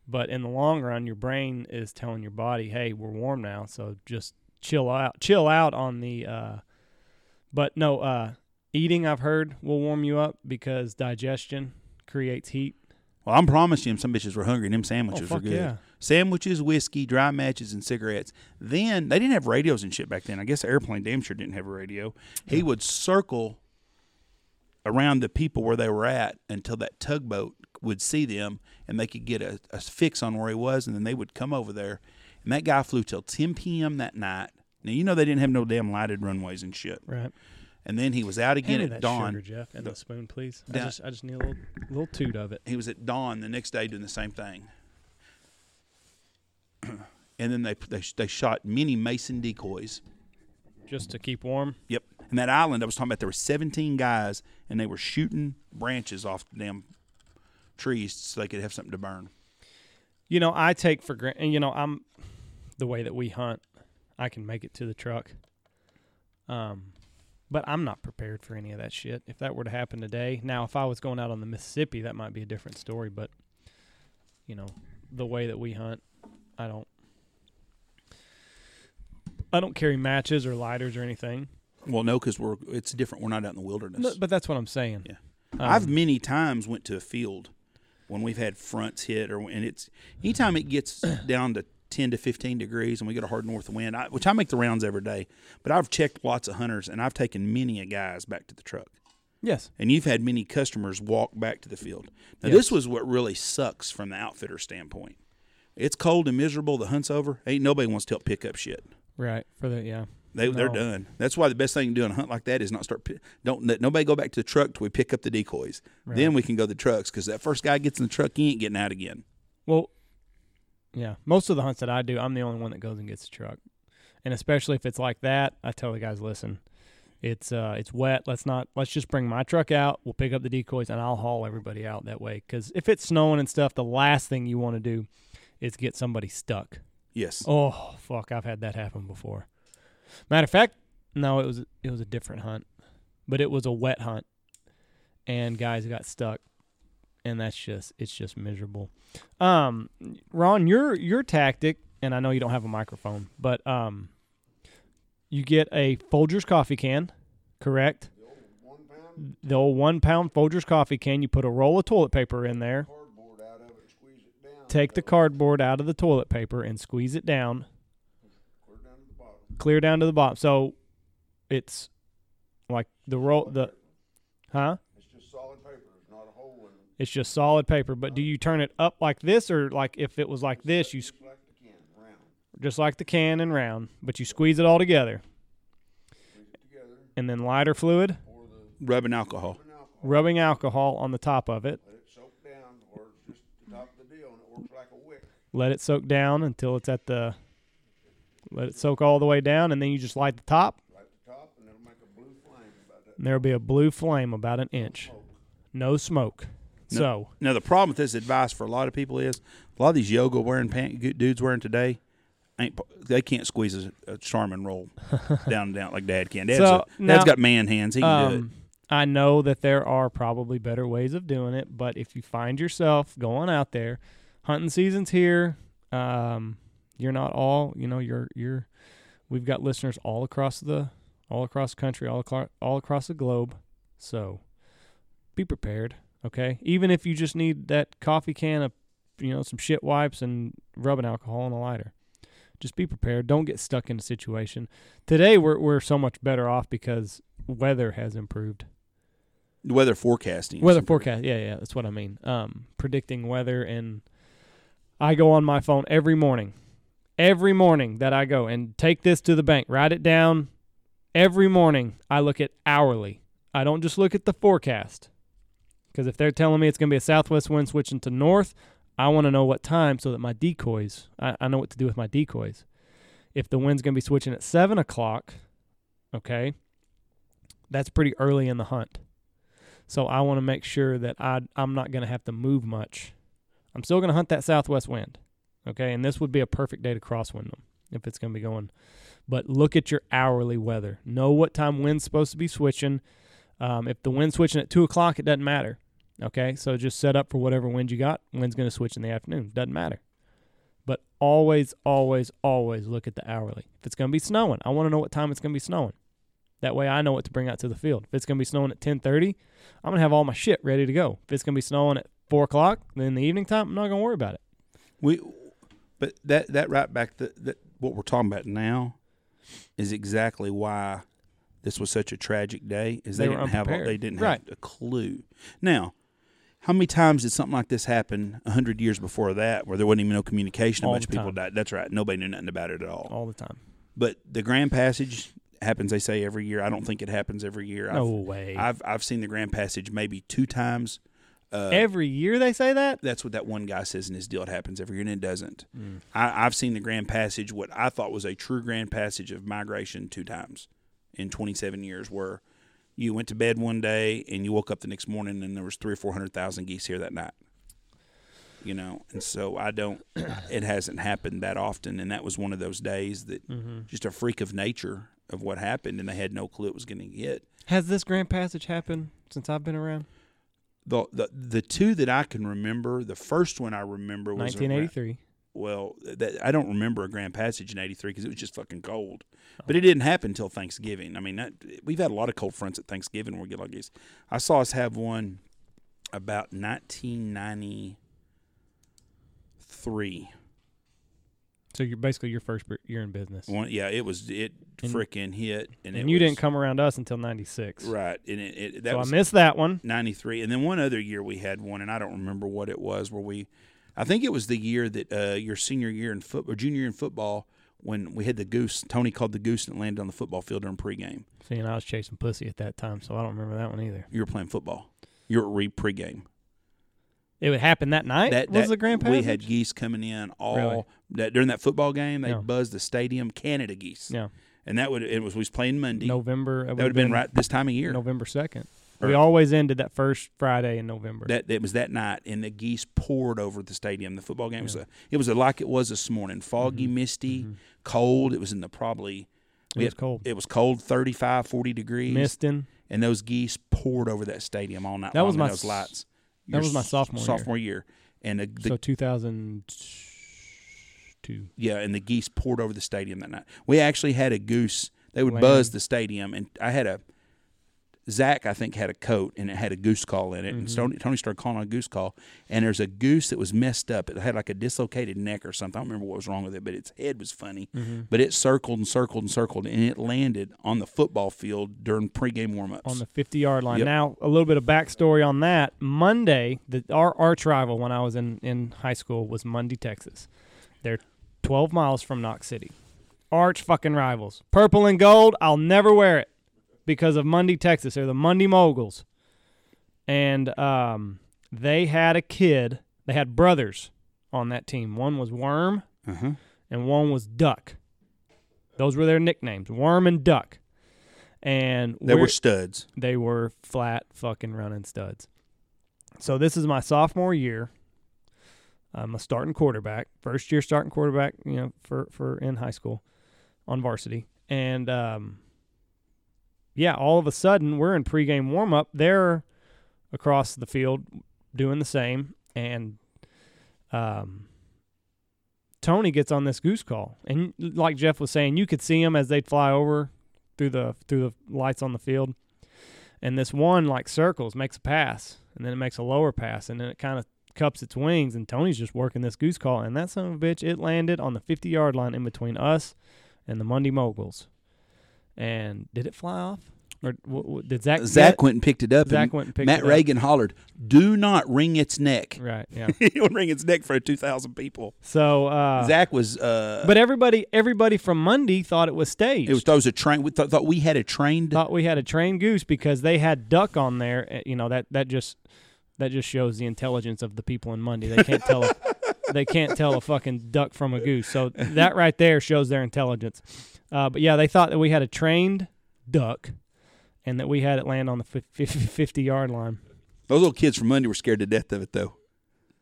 but in the long run, your brain is telling your body, "Hey, we're warm now, so just chill out. Chill out on the." Uh, but no, uh, eating I've heard will warm you up because digestion creates heat. well, I'm promising him some bitches were hungry and them sandwiches oh were good. yeah! Sandwiches, whiskey, dry matches, and cigarettes. Then they didn't have radios and shit back then. I guess the airplane damn sure didn't have a radio. He would circle around the people where they were at until that tugboat would see them and they could get a, a fix on where he was, and then they would come over there. And that guy flew till 10 p.m. that night. Now you know they didn't have no damn lighted runways and shit. Right. And then he was out again at dawn. sugar, Jeff, and the spoon, please. I just I just need a little little toot of it. he was at dawn the next day doing the same thing. and then they, they they shot many mason decoys. just to keep warm. Yep. And that island I was talking about, there were 17 guys, and they were shooting branches off the damn trees so they could have something to burn. You know, I take for granted, and you know, I'm the way that we hunt, I can make it to the truck. Um, but I'm not prepared for any of that shit. If that were to happen today, now if I was going out on the Mississippi, that might be a different story. But you know, the way that we hunt, I don't, I don't carry matches or lighters or anything. Well, no, because we're it's different. We're not out in the wilderness. No, but that's what I'm saying. Yeah. Um, I've many times went to a field when we've had fronts hit, or and it's anytime it gets down to ten to fifteen degrees and we get a hard north wind, I, which I make the rounds every day. But I've checked lots of hunters and I've taken many a guys back to the truck. yes. And you've had many customers walk back to the field. Now, Yes. this was what really sucks from the outfitter standpoint. It's cold and miserable. The hunt's over. Ain't nobody wants to help pick up shit. Right. For the yeah. They they're done. That's why the best thing to do on a hunt like that is not start. Don't let nobody go back to the truck till we pick up the decoys. Then we can go to the trucks because that first guy gets in the truck, he ain't getting out again. Well, yeah. Most of the hunts that I do, I'm the only one that goes and gets the truck, and especially if it's like that, I tell the guys, listen, it's uh, it's wet. Let's not. Let's just bring my truck out. We'll pick up the decoys, and I'll haul everybody out that way. Because if it's snowing and stuff, the last thing you want to do is get somebody stuck. Yes. Oh fuck, I've had that happen before. Matter of fact, no, it was it was a different hunt, but it was a wet hunt, and guys got stuck, and that's just it's just miserable. Um, Ron, your your tactic, and I know you don't have a microphone, but um, you get a Folgers coffee can, correct? The old one pound The old one pound Folgers coffee can. You put a roll of toilet paper in there. cardboard out of it, and squeeze it down. Take the cardboard out of the toilet paper and squeeze it down. Clear down to the bottom. Clear down to the bottom. So it's like the roll the huh? It's just solid paper. It's not a hole in it. It's just solid paper. But do you turn it up like this or like if it was like this, you Just like the can, round. just like the can and round, but you squeeze it all together it together. and then lighter fluid, Pour the Rubbing alcohol. rubbing alcohol. rubbing alcohol on the top of it. Let it soak down, or just the top of the deal, and it works like a wick. Let it soak down until it's at the let it soak all the way down and then you just light the top Light the top, and it'll make a blue flame about there'll be a blue flame about an inch. No smoke. No. So Now the problem with this advice for a lot of people is a lot of these yoga wearing pant dudes wearing today ain't they can't squeeze a, a Charmin roll down and down like Dad can. Dad's, So, a, now- Dad's got man hands. He can do it. Um, I know that there are probably better ways of doing it, but if you find yourself going out there, hunting season's here. Um, you're not all, you know, you're you're. We've got listeners all across the, all across the country, all across all across the globe. So, be prepared, okay? Even if you just need that coffee can of, you know, some shit wipes and rubbing alcohol and a lighter. Just be prepared. Don't get stuck in a situation. Today we're we're so much better off because weather has improved. Weather forecasting. Weather forecast, yeah, yeah, that's what I mean. Um, predicting weather, and I go on my phone every morning, every morning that I go and take this to the bank, write it down. Every morning I look at hourly. I don't just look at the forecast, because if they're telling me it's going to be a southwest wind switching to north, I want to know what time so that my decoys, I, I know what to do with my decoys. If the wind's going to be switching at seven o'clock, okay, that's pretty early in the hunt. So I want to make sure that I I'm not going to have to move much. I'm still going to hunt that southwest wind. Okay? And this would be a perfect day to crosswind them if it's going to be going. But look at your hourly weather. Know what time wind's supposed to be switching. Um, if the wind's switching at 2 o'clock, it doesn't matter. Okay? So just set up for whatever wind you got. Wind's going to switch in the afternoon. Doesn't matter. But always, always, always look at the hourly. If it's going to be snowing, I want to know what time it's going to be snowing. That way I know what to bring out to the field. If it's going to be snowing at 1030, I'm gonna have all my shit ready to go. If it's gonna be snowing at four o'clock, then in the evening time, I'm not gonna worry about it. We, but that that right back the, that what we're talking about now is exactly why this was such a tragic day. Is they, They didn't have a, they didn't Right. have a clue. Now, how many times did something like this happen a hundred years before that, where there wasn't even no communication, a bunch of people time. died? That's right. Nobody knew nothing about it at all. All the time. But the Grand Passage happens. They say every year. I don't think it happens every year. No I've, way. I've I've seen the Grand Passage maybe two times. Uh, Every year they say that. that's what that one guy says in his deal. It happens every year, and it doesn't. Mm. I, I've seen the Grand Passage, what I thought was a true Grand Passage of migration, two times in 27 years, where you went to bed one day and you woke up the next morning and there was three or four hundred thousand geese here that night. You know, and so I don't. It hasn't happened that often, and that was one of those days that Mm-hmm. just a freak of nature of what happened, and they had no clue it was going to get. Has this Grand Passage happened since I've been around? The, the the two that I can remember, the first one I remember was around- 1983. well, that, I don't remember a Grand Passage in '83 because it was just fucking cold. Oh. But it didn't happen until Thanksgiving. I mean, that, we've had a lot of cold fronts at Thanksgiving where we get like this. I saw us have one about 1993. So you're basically your first year in business, One, yeah, it was it freaking hit, and, and you was- didn't come around us until '96. right, and it, it that So was I missed that one. 93 and then one other year we had one and i don't remember what it was where we i think it was the year that uh, your senior year in football junior year in football when we had the goose. Tony called the goose and it landed on the football field during pregame. See, and I was chasing pussy at that time, so I don't remember that one either. You were playing football. You were re pregame. It would happen that night. That, was that- the Grand We had geese coming in all Really? that during that football game. They Yeah. buzzed the stadium, Canada geese. Yeah. and that would it was we was playing Munday. November. that would have been right this time of year. November second. We always ended that first Friday in November. That it was that night, and the geese poured over the stadium. The football game was a, it was a, like it was this morning, foggy, misty, cold. It was in the probably Mm-hmm. it was had- cold. It was cold, 35, 40 degrees, Misting. and those geese poured over that stadium all night. That long was my those lights. That was my sophomore year. sophomore year, and the, the so 2002. Yeah, and the geese poured over the stadium that night. We actually had a goose. They would Land. buzz the stadium, and I had a Zach. I think had a coat, and it had a goose call in it. And Mhm. Tony, Tony started calling on a goose call, and there's a goose that was messed up. It had like a dislocated neck or something. I don't remember what was wrong with it, but its head was funny. Mm-hmm. But it circled and circled and circled, and it landed on the football field during pregame warmups. on the 50 yard line. Yep. Now, a little bit of backstory on that. Munday, the, our arch rival when I was in, in high school was Munday, Texas. They're 12 miles from Knox City. Arch fucking rivals. Purple and gold, I'll never wear it because of Munday, Texas. They're the Munday Moguls. And um, they had a kid, they had brothers on that team. One was Worm uh-huh. and one was Duck. Those were their nicknames, Worm and Duck. And They we're- were studs. they were flat fucking running studs. So this is my sophomore year. I'm a starting quarterback, first year starting quarterback, you know, for for in high school, on varsity, and um, yeah, all of a sudden we're in pregame warmup. They're across the field doing the same, and um, Tony gets on this goose call, and like Jeff was saying, you could see them as they'd fly over through the through the lights on the field, and this one like circles, makes a pass, and then it makes a lower pass, and then it kind of cups its wings, and Tony's just working this goose call, and that son of a bitch, it landed on the 50 yard line in between us and the Munday Moguls. And did it fly off, or w- w- did Zach? Zach went and picked it up. Zach and went and picked Matt it up. Reagan hollered, "Do not wring its neck." Right. Yeah. he would wring its neck for two thousand people. So, uh, Zach was. Uh, but everybody, everybody from Munday thought it was staged. it was, thought it was a train. We thought, thought we had a trained. thought we had a trained goose because they had duck on there. uh, You know that that just that just shows the intelligence of the people in Munday. They can't tell they can't tell a fucking duck from a goose. So that right there shows their intelligence. Uh, but yeah, they thought that we had a trained duck, and that we had it land on the fif- fif- fifty yard line. Those little kids from Munday were scared to death of it, though.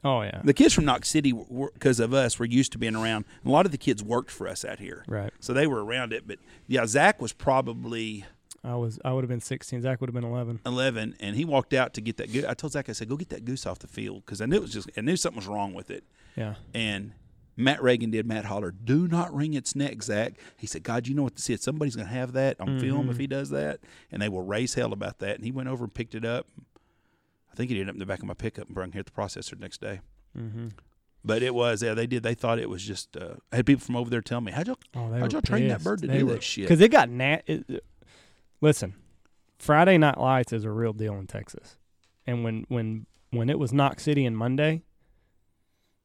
Oh yeah, The kids from Knox City, because of us, were used to being around. A lot of the kids worked for us out here, right. so they were around it. But yeah, Zach was probably I was I would have been sixteen. Zach would have been eleven. eleven, and he walked out to get that goose. I told Zach, I said, "Go get that goose off the field," because I knew it was just, I knew something was wrong with it. Yeah. And Matt Reagan did. Matt Holler, "Do not wring its neck, Zach." He said, "God, you know what to see? Somebody's going to have that on film if he does that, and they will raise hell about that." And he went over and picked it up. I think he ended up in the back of my pickup and brought here at the processor the next day. Mm-hmm. But it was, yeah, they did. They thought it was just. Uh, I had people from over there tell me, "How'd y'all, oh, how'd y'all train that bird to They do were- that shit? Because it got nat. It, it- listen, Friday Night Lights is a real deal in Texas, and when when when it was Knox City and Munday,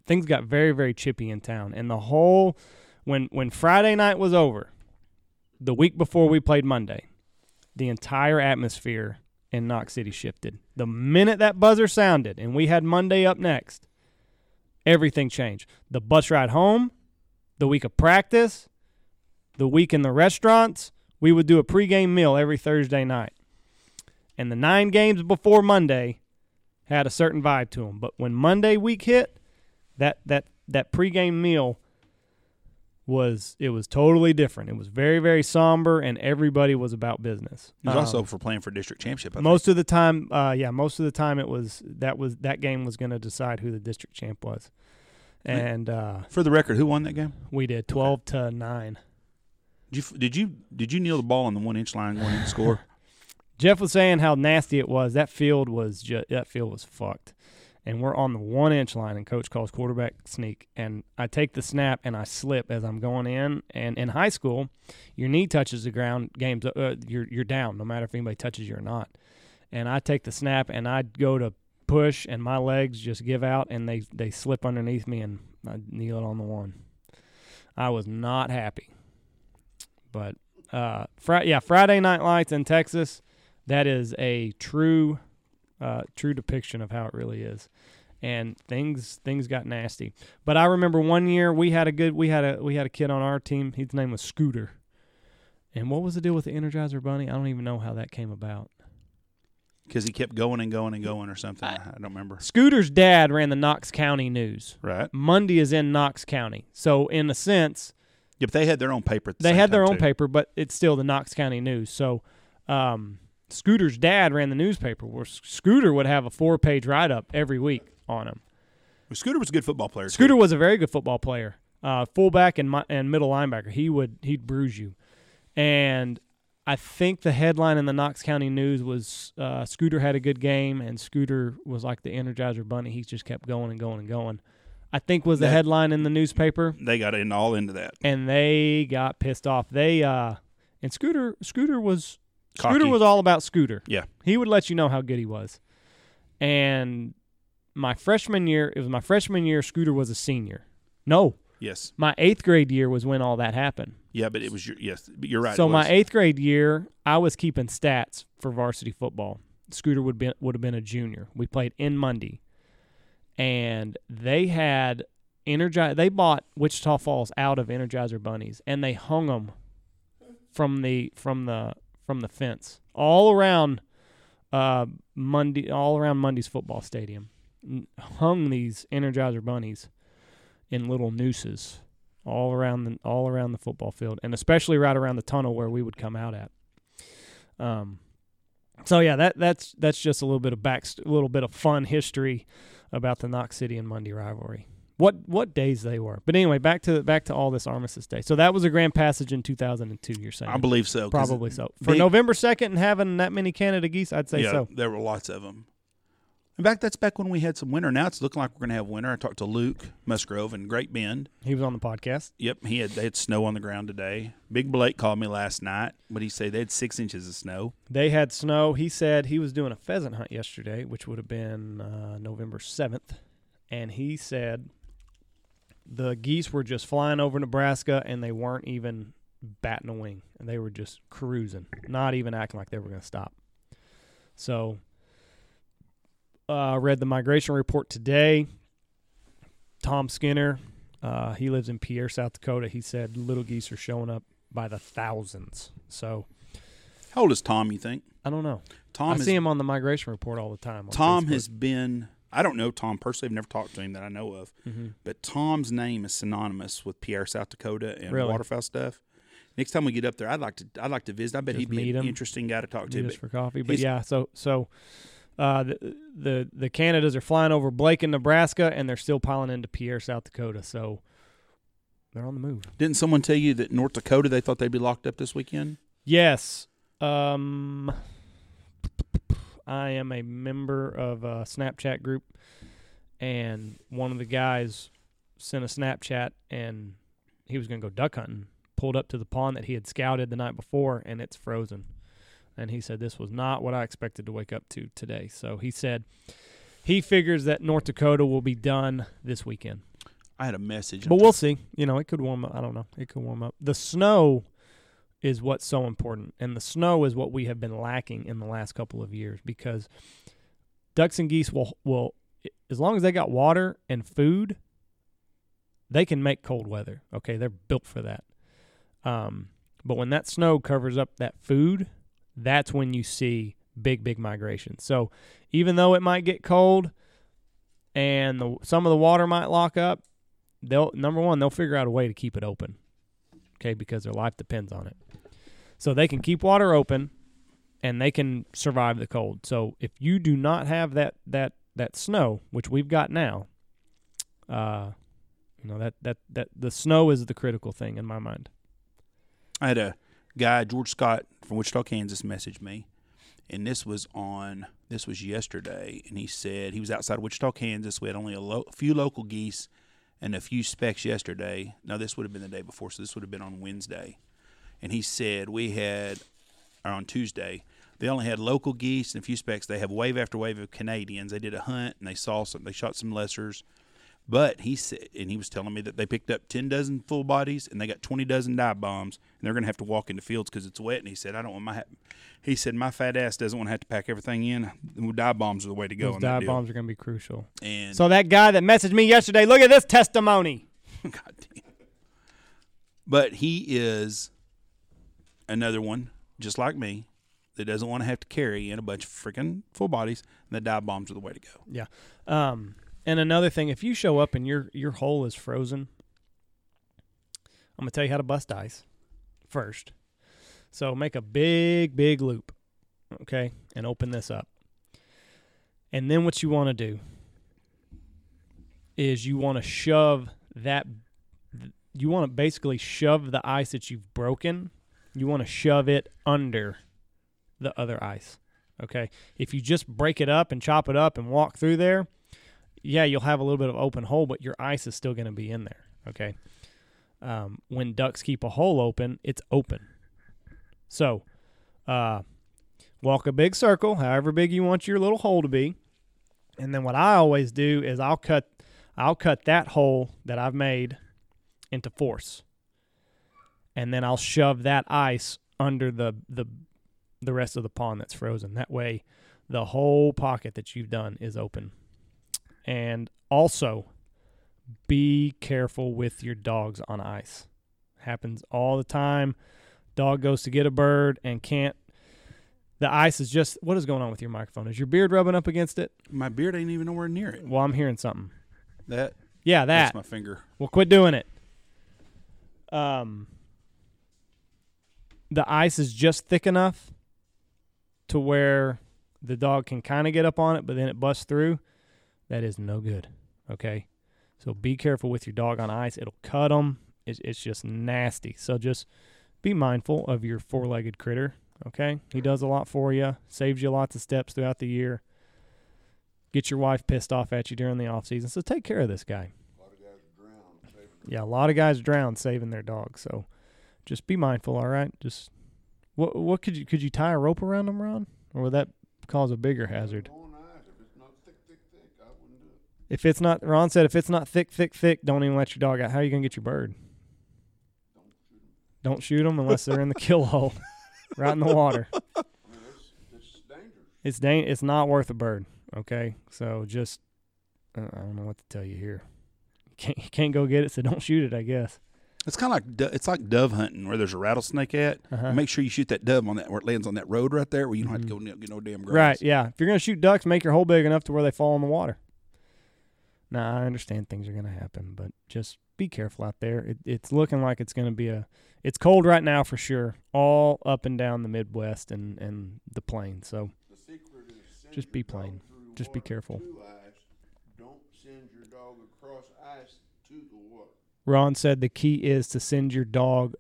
things got very very chippy in town, and the whole when when Friday night was over, the week before we played Munday, the entire atmosphere in Knox City shifted. The minute that buzzer sounded, and we had Munday up next, everything changed. The bus ride home, the week of practice, the week in the restaurants, we would do a pregame meal every Thursday night. And the nine games before Munday had a certain vibe to them. But when Munday week hit, that that that pregame meal was it was totally different. It was very very somber, and everybody was about business. It was Um, also for playing for district championship. I think. most of the time, uh, yeah, most of the time it was that was that game was going to decide who the district champ was, and uh, For the record, who won that game? we did twelve to nine. Did you did you did you kneel the ball on the one inch line going in to score? Jeff was saying how nasty it was. That field was ju- that field was fucked, and we're on the one inch line, and coach calls quarterback sneak, and I take the snap and I slip as I'm going in. And in high school, your knee touches the ground, games uh, you're you're down, no matter if anybody touches you or not. And I take the snap and I go to push, and my legs just give out, and they they slip underneath me, and I kneel it on the one. I was not happy. But uh, Fri- yeah, Friday Night Lights in Texas. That is a true, uh, true depiction of how it really is. And things things got nasty. But I remember one year we had a good we had a we had a kid on our team. His name was Scooter. And what was the deal with the Energizer Bunny? I don't even know how that came about. Because he kept going and going and going or something. I- I, don't remember. Scooter's dad ran the Knox County News. Right. Munday is in Knox County. So in a sense, Yeah, but they had their own paper. At the they had their own too. paper, but it's still the Knox County News. So um, Scooter's dad ran the newspaper where Scooter would have a four page write up every week on him. Well, Scooter was a good football player. too. Scooter was a very good football player, uh, fullback and and middle linebacker. He would he'd bruise you, and I think the headline in the Knox County News was uh, Scooter had a good game, and Scooter was like the Energizer Bunny. He just kept going and going and going. I think was the headline in the newspaper, They got in all into that. and they got pissed off. They uh, and Scooter Scooter was Scooter was all about Scooter. Yeah. He would let you know how good he was. And my freshman year, it was my freshman year, Scooter was a senior. No, Yes. my eighth grade year was when all that happened. Yeah, but it was your yes. But you're right. so my eighth grade year, I was keeping stats for varsity football. Scooter would be would have been a junior. We played in Munday, and they had Energize. They bought Wichita Falls out of Energizer bunnies, and they hung them from the from the from the fence all around uh, Munday, all around Munday's football stadium. Hung these Energizer bunnies in little nooses all around the all around the football field, and especially right around the tunnel where we would come out at. Um, so yeah, that that's that's just a little bit of back, a little bit of fun history about the Knox City and Munday rivalry. What what days they were, but anyway, back to back to all this Armistice Day. So that was a grand passage in 2002. You're saying I believe so. probably so for big- November 2nd and having that many Canada geese, I'd say yeah, so. there were lots of them. In fact, that's back when we had some winter. Now it's looking like we're going to have winter. I talked to Luke Musgrove in Great Bend. He was on the podcast. Yep, he had they had snow on the ground today. Big Blake called me last night, but he said they had six inches of snow. They had snow. He said he was doing a pheasant hunt yesterday, which would have been uh, November 7th. And he said the geese were just flying over Nebraska and they weren't even batting a wing. And they were just cruising, not even acting like they were going to stop. So, uh, read the migration report today. Tom Skinner, uh, he lives in Pierre, South Dakota. He said little geese are showing up by the thousands. So, How old is Tom? You think I don't know. Tom? I is, see him on the migration report all the time. Tom Facebook. has been. I don't know Tom personally. I've never talked to him that I know of. Mhm. But Tom's name is synonymous with Pierre, South Dakota, and Really? waterfowl stuff. Next time we get up there, I'd like to. I'd like to visit. I bet Just he'd be an him. interesting guy to talk to. just for coffee. But yeah, so so uh, the the the Canadas are flying over Blake in Nebraska, and they're still piling into Pierre, South Dakota. So they're on the move. didn't someone tell you that North Dakota they thought they'd be locked up this weekend? Yes. Um, I am a member of a Snapchat group, and one of the guys sent a Snapchat, and he was going to go duck hunting. Pulled up to the pond that he had scouted the night before, and it's frozen. And he said this was not what I expected to wake up to today. So he said he figures that North Dakota will be done this weekend. I had a message. But we'll see. You know, it could warm up. I don't know. It could warm up. The snow is what's so important, and the snow is what we have been lacking in the last couple of years because ducks and geese will will as long as they got water and food, they can make cold weather. Okay, they're built for that. Um, but when that snow covers up that food, that's when you see big big migration. So even though it might get cold and the, some of the water might lock up, they'll number one they'll figure out a way to keep it open okay because their life depends on it. So they can keep water open and they can survive the cold. So if you do not have that that that snow which we've got now uh you know that that that the snow is the critical thing in my mind. I had a guy, George Scott from Wichita, Kansas, messaged me, and this was on this was yesterday, and he said he was outside Wichita, Kansas. We had only a lo- few local geese and a few specks yesterday. Now this would have been the day before, so this would have been on Wednesday, and he said we had or on Tuesday. They only had local geese and a few specks. They have wave after wave of Canadians. They did a hunt and they saw some. They shot some lessers, But he said, and he was telling me that they picked up ten dozen full bodies and they got twenty dozen dive bombs, and they're going to have to walk into fields because it's wet. And he said, I don't want my, ha-. he said my fat ass doesn't want to have to pack everything in. Dive bombs are the way to go. Those dive bombs are going to be crucial. And So that guy that messaged me yesterday, look at this testimony. God damn. But he is another one, just like me, that doesn't want to have to carry in a bunch of freaking full bodies, and the dive bombs are the way to go. Yeah. Um, and another thing, if you show up and your your hole is frozen, I'm gonna tell you how to bust ice first. So make a big, big loop, okay, and open this up. And then what you want to do is you want to shove that. You want to basically shove the ice that you've broken. You want to shove it under the other ice. Okay. If you just break it up and chop it up and walk through there, yeah, you'll have a little bit of open hole, but your ice is still going to be in there. Okay. Um, when ducks keep a hole open, it's open. So, uh, walk a big circle, however big you want your little hole to be, and then what I always do is I'll cut, I'll cut that hole that I've made into force, and then I'll shove that ice under the the the rest of the pond that's frozen. That way, the whole pocket that you've done is open. And also, be careful with your dogs on ice. Happens all the time. Dog goes to get a bird and can't. The ice is just. What is going on with your microphone? Is your beard rubbing up against it? My beard ain't even nowhere near it. Well, I'm hearing something. That Yeah, that. that's my finger. Well, quit doing it. Um, the ice is just thick enough to where the dog can kind of get up on it, but then it busts through. That is no good. Okay, so be careful with your dog on ice. It'll cut them. It's, it's just nasty. So just be mindful of your four-legged critter. Okay, he does a lot for you. Saves you lots of steps throughout the year. Get your wife pissed off at you during the off season. So take care of this guy. Yeah, a lot of guys drown saving their dogs. So just be mindful, all right? Just what what could you could you tie a rope around them, Ron? Or would that cause a bigger hazard? On ice, if it's not thick, thick, thick, I wouldn't do it. If it's not Ron said if it's not thick, thick, thick, don't even let your dog out. How are you gonna get your bird? Don't shoot them unless they're in the kill hole, right in the water. I mean, it's, it's dangerous. It's dang, it's not worth a bird. Okay, so just uh, I don't know what to tell you here. You can't you can't go get it, so don't shoot it. I guess. It's kind of like it's like dove hunting where there's a rattlesnake at. Uh-huh. Make sure you shoot that dove on that where it lands on that road right there where you don't have to go Mhm. get no damn grass. Right, yeah. If you're gonna shoot ducks, make your hole big enough to where they fall in the water. Now I understand things are gonna happen, but just be careful out there. It, it's looking like it's gonna be a. It's cold right now for sure, all up and down the Midwest and and the plains. So The Just be plain. Just be careful. Don't send your dog across ice to the water. Ron said the key is to send your dog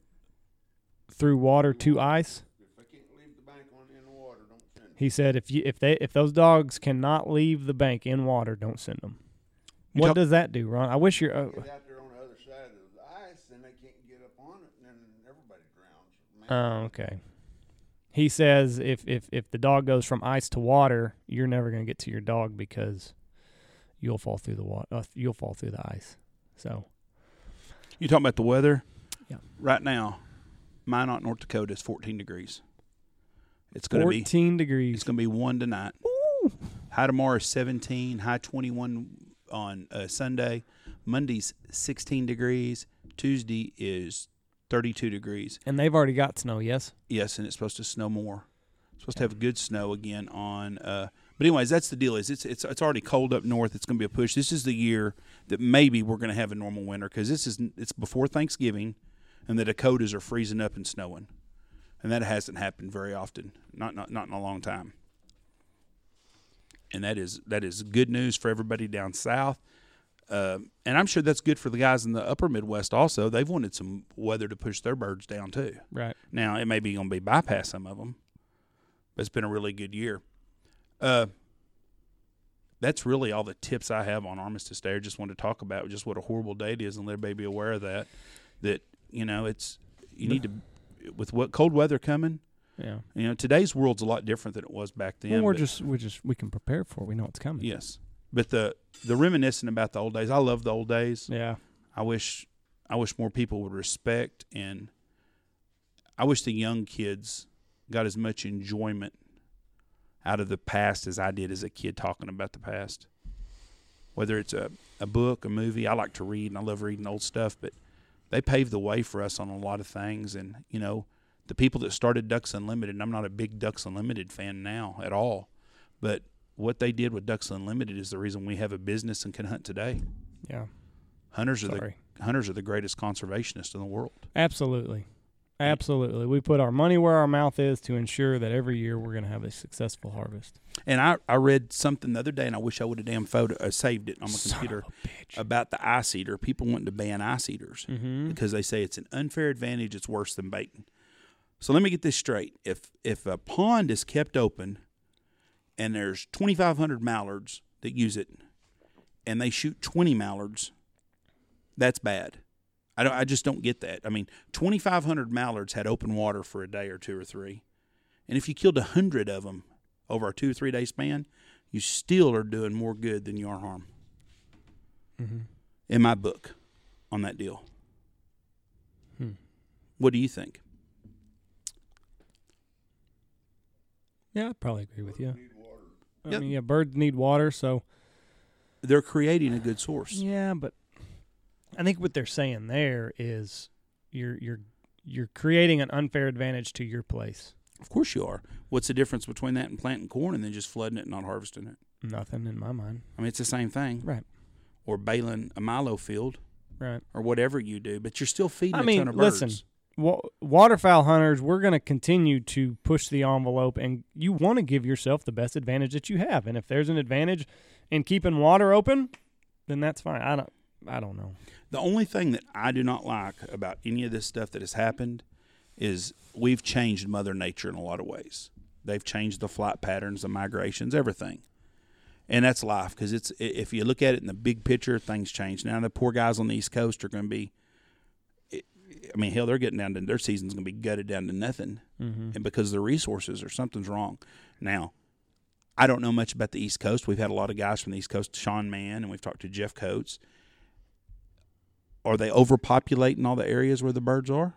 through water to ice. He said if you if they if those dogs cannot leave the bank in water, don't send them. You What talk- does that do, Ron? I wish you're. Uh, Get out there on the other side of the ice, and they can't get up on it, and then everybody drowns. Man, Oh, okay. He says if, if if the dog goes from ice to water, you're never going to get to your dog because you'll fall through the water. Uh, you'll fall through the ice. So You talking about the weather? Yeah. Right now, Minot, North Dakota is 14 degrees. It's going to be 14 degrees. It's going to be one tonight. Ooh. High tomorrow is 17. High 21 on uh, Sunday. Monday's 16 degrees. Tuesday is 32 degrees. And they've already got snow. Yes. Yes, and it's supposed to snow more. It's supposed to have good snow again on. Uh, but anyways, that's the deal. Is it's it's it's already cold up north. It's going to be a push. This is the year that maybe we're going to have a normal winter because this is it's before Thanksgiving, and the Dakotas are freezing up and snowing, and that hasn't happened very often. Not not not in a long time. And that is that is good news for everybody down south. Um, and I'm sure that's good for the guys in the upper Midwest also. They've wanted some weather to push their birds down too. Right. Now it may be going to be bypass some of them, but it's been a really good year. Uh, that's really all the tips I have on Armistice Day. I just wanted to talk about just what a horrible day it is and let everybody be aware of that. That you know it's you need to with what cold weather coming. Yeah. You know today's world's a lot different than it was back then. well, we're just we're just we can prepare for it. We know it's coming. yes, But the the reminiscing about the old days, I love the old days. Yeah. I wish I wish more people would respect and I wish the young kids got as much enjoyment out of the past as I did as a kid talking about the past. Whether it's a, a book, a movie, I like to read and I love reading old stuff, but they paved the way for us on a lot of things and you know, the people that started Ducks Unlimited, and I'm not a big Ducks Unlimited fan now at all, but what they did with Ducks Unlimited is the reason we have a business and can hunt today. Yeah. Hunters are the hunters are the greatest conservationists in the world. Absolutely. Absolutely. We put our money where our mouth is to ensure that every year we're going to have a successful harvest. And I, I read something the other day, and I wish I would have damn photo uh, saved it on my Son computer about the ice eater. People wanting to ban ice eaters Mm-hmm. because they say it's an unfair advantage. It's worse than baiting. So let me get this straight: if if a pond is kept open, and there's 2,500 mallards that use it, and they shoot 20 mallards, that's bad. I don't. I just don't get that. I mean, 2,500 mallards had open water for a day or two or three, and if you killed a hundred of them over a two or three day span, you still are doing more good than you are harm. Mm-hmm. In my book, on that deal. Hmm. What do you think? Yeah, I'd probably agree with you. Need water. I Yep. mean, yeah, birds need water, so They're creating a good source. yeah, but I think what they're saying there is you're you're you're creating an unfair advantage to your place. Of course you are. What's the difference between that and planting corn and then just flooding it and not harvesting it? Nothing in my mind. I mean, it's the same thing. Right. Or baling a milo field Right. or whatever you do, but you're still feeding I a mean, ton of birds. listen, Wa- waterfowl hunters, we're going to continue to push the envelope, and you want to give yourself the best advantage that you have. And if there's an advantage in keeping water open, then that's fine. I don't. I don't know. The only thing that I do not like about any of this stuff that has happened is we've changed Mother Nature in a lot of ways. They've changed the flight patterns, the migrations, everything. And that's life because it's if you look at it in the big picture, things change. Now the poor guys on the East Coast are going to be. I mean, hell, they're getting down to their season's going to be gutted down to nothing, Mm-hmm. and because of the resources or something's wrong. Now, I don't know much about the East Coast. We've had a lot of guys from the East Coast, Sean Mann, and we've talked to Jeff Coates. Are they overpopulating all the areas where the birds are?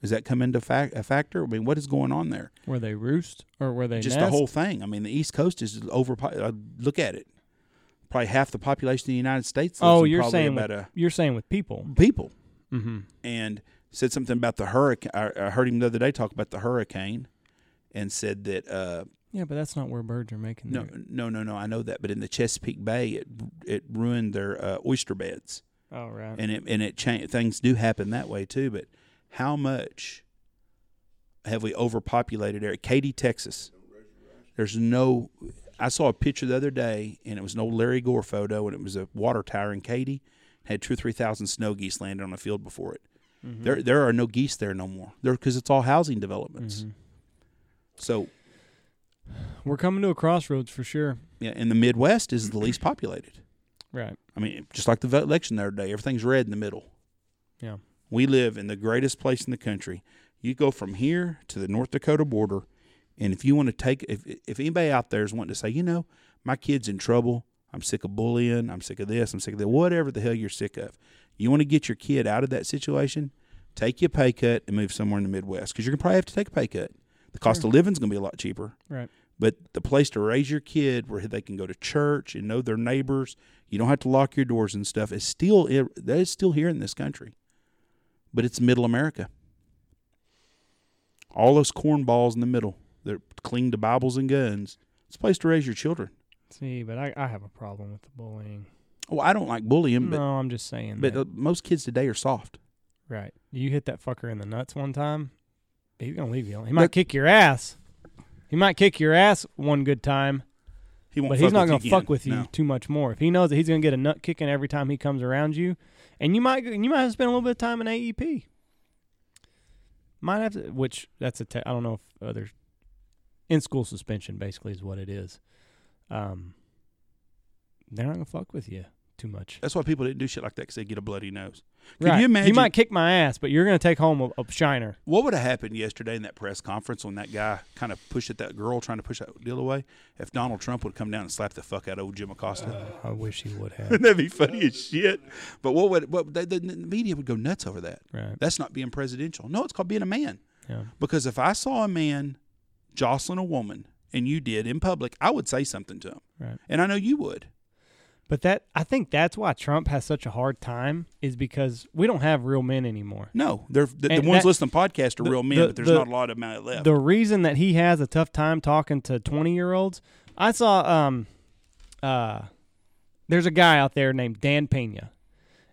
Does that come into a factor? I mean, what is going on there? Where they roost or where they Just nest? the whole thing. I mean, the East Coast is over. Uh, look at it. Probably half the population of the United States. Oh, you're saying about with, a you're saying with people. people, Mm-hmm. and said something about the hurricane. I, I heard him the other day talk about the hurricane, and said that uh, Yeah, but that's not where birds are making. No, their- no, no, no. I know that, but in the Chesapeake Bay, it it ruined their uh, oyster beds, Oh right. and it and it changed. Things do happen that way too. But how much have we overpopulated area? Katy, Texas. There's no. I saw a picture the other day, and it was an old Larry Gore photo, and it was a water tower in Katy. Had two or three thousand snow geese landed on a field before it. Mhm. There, there are no geese there no more. There because it's all housing developments. Mhm. So We're coming to a crossroads for sure. yeah, and the Midwest is the least populated. Right. I mean, just like the vote election the other day, everything's red in the middle. Yeah. We live in the greatest place in the country. You go from here to the North Dakota border, and if you want to take, if if anybody out there is wanting to say, you know, my kid's in trouble, I'm sick of bullying, I'm sick of this, I'm sick of that, whatever the hell you're sick of, you want to get your kid out of that situation, take your pay cut and move somewhere in the Midwest because you're gonna probably have to take a pay cut. The cost Sure. of living's gonna be a lot cheaper. Right. But the place to raise your kid where they can go to church and know their neighbors, you don't have to lock your doors and stuff, is still that is still here in this country. But it's middle America. All those cornballs in the middle, they're cling to Bibles and guns. It's a place to raise your children. See, but I, I have a problem with the bullying. Well, I don't like bullying, but no, I'm just saying. but that. uh, most kids today are soft. right. You hit that fucker in the nuts one time, he's gonna leave you. alone. He might But- kick your ass. He might kick your ass one good time, He won't. but he's not gonna fuck with you No. too much more. If he knows that he's gonna get a nut kicking every time he comes around you, and you might you might have to spend a little bit of time in AEP. Might have to, which that's a te- I don't know if other in school suspension basically is what it is. Um, they're not gonna fuck with you too much. That's why people didn't do shit like that because they get a bloody nose. Could Right. you imagine? might kick my ass, but you're going to take home a, a shiner. What would have happened yesterday in that press conference when that guy kind of pushed at that girl trying to push that deal away? If Donald Trump would come down and slap the fuck out of old Jim Acosta, I wish he would have. that'd be funny as shit. But what would what the, the media would go nuts over that? right. That's not being presidential. No, it's called being a man. Yeah. Because if I saw a man jostling a woman and you did in public, I would say something to him, Right. and I know you would. But that I think that's why Trump has such a hard time is because we don't have real men anymore. No, they're the, the ones that- listening to podcasts are the- real men, the- but there's the- not a lot of them left. The reason that he has a tough time talking to 20 year olds, I saw um uh there's a guy out there named Dan Pena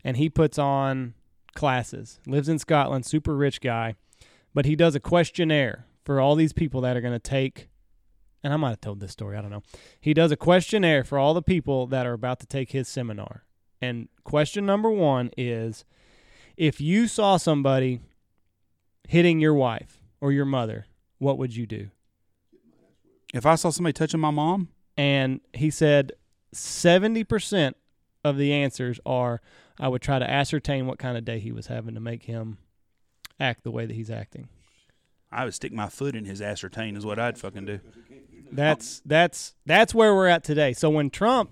and he puts on classes. Lives in Scotland, super rich guy, but he does a questionnaire for all these people that are going to take and I might have told this story, I don't know. He does a questionnaire for all the people that are about to take his seminar. And question number 1 is if you saw somebody hitting your wife or your mother, what would you do? if I saw somebody touching my mom, And he said 70% of the answers are I would try to ascertain what kind of day he was having to make him act the way that he's acting. I would stick my foot in his ascertain is what I'd fucking do. That's that's that's where we're at today. So when Trump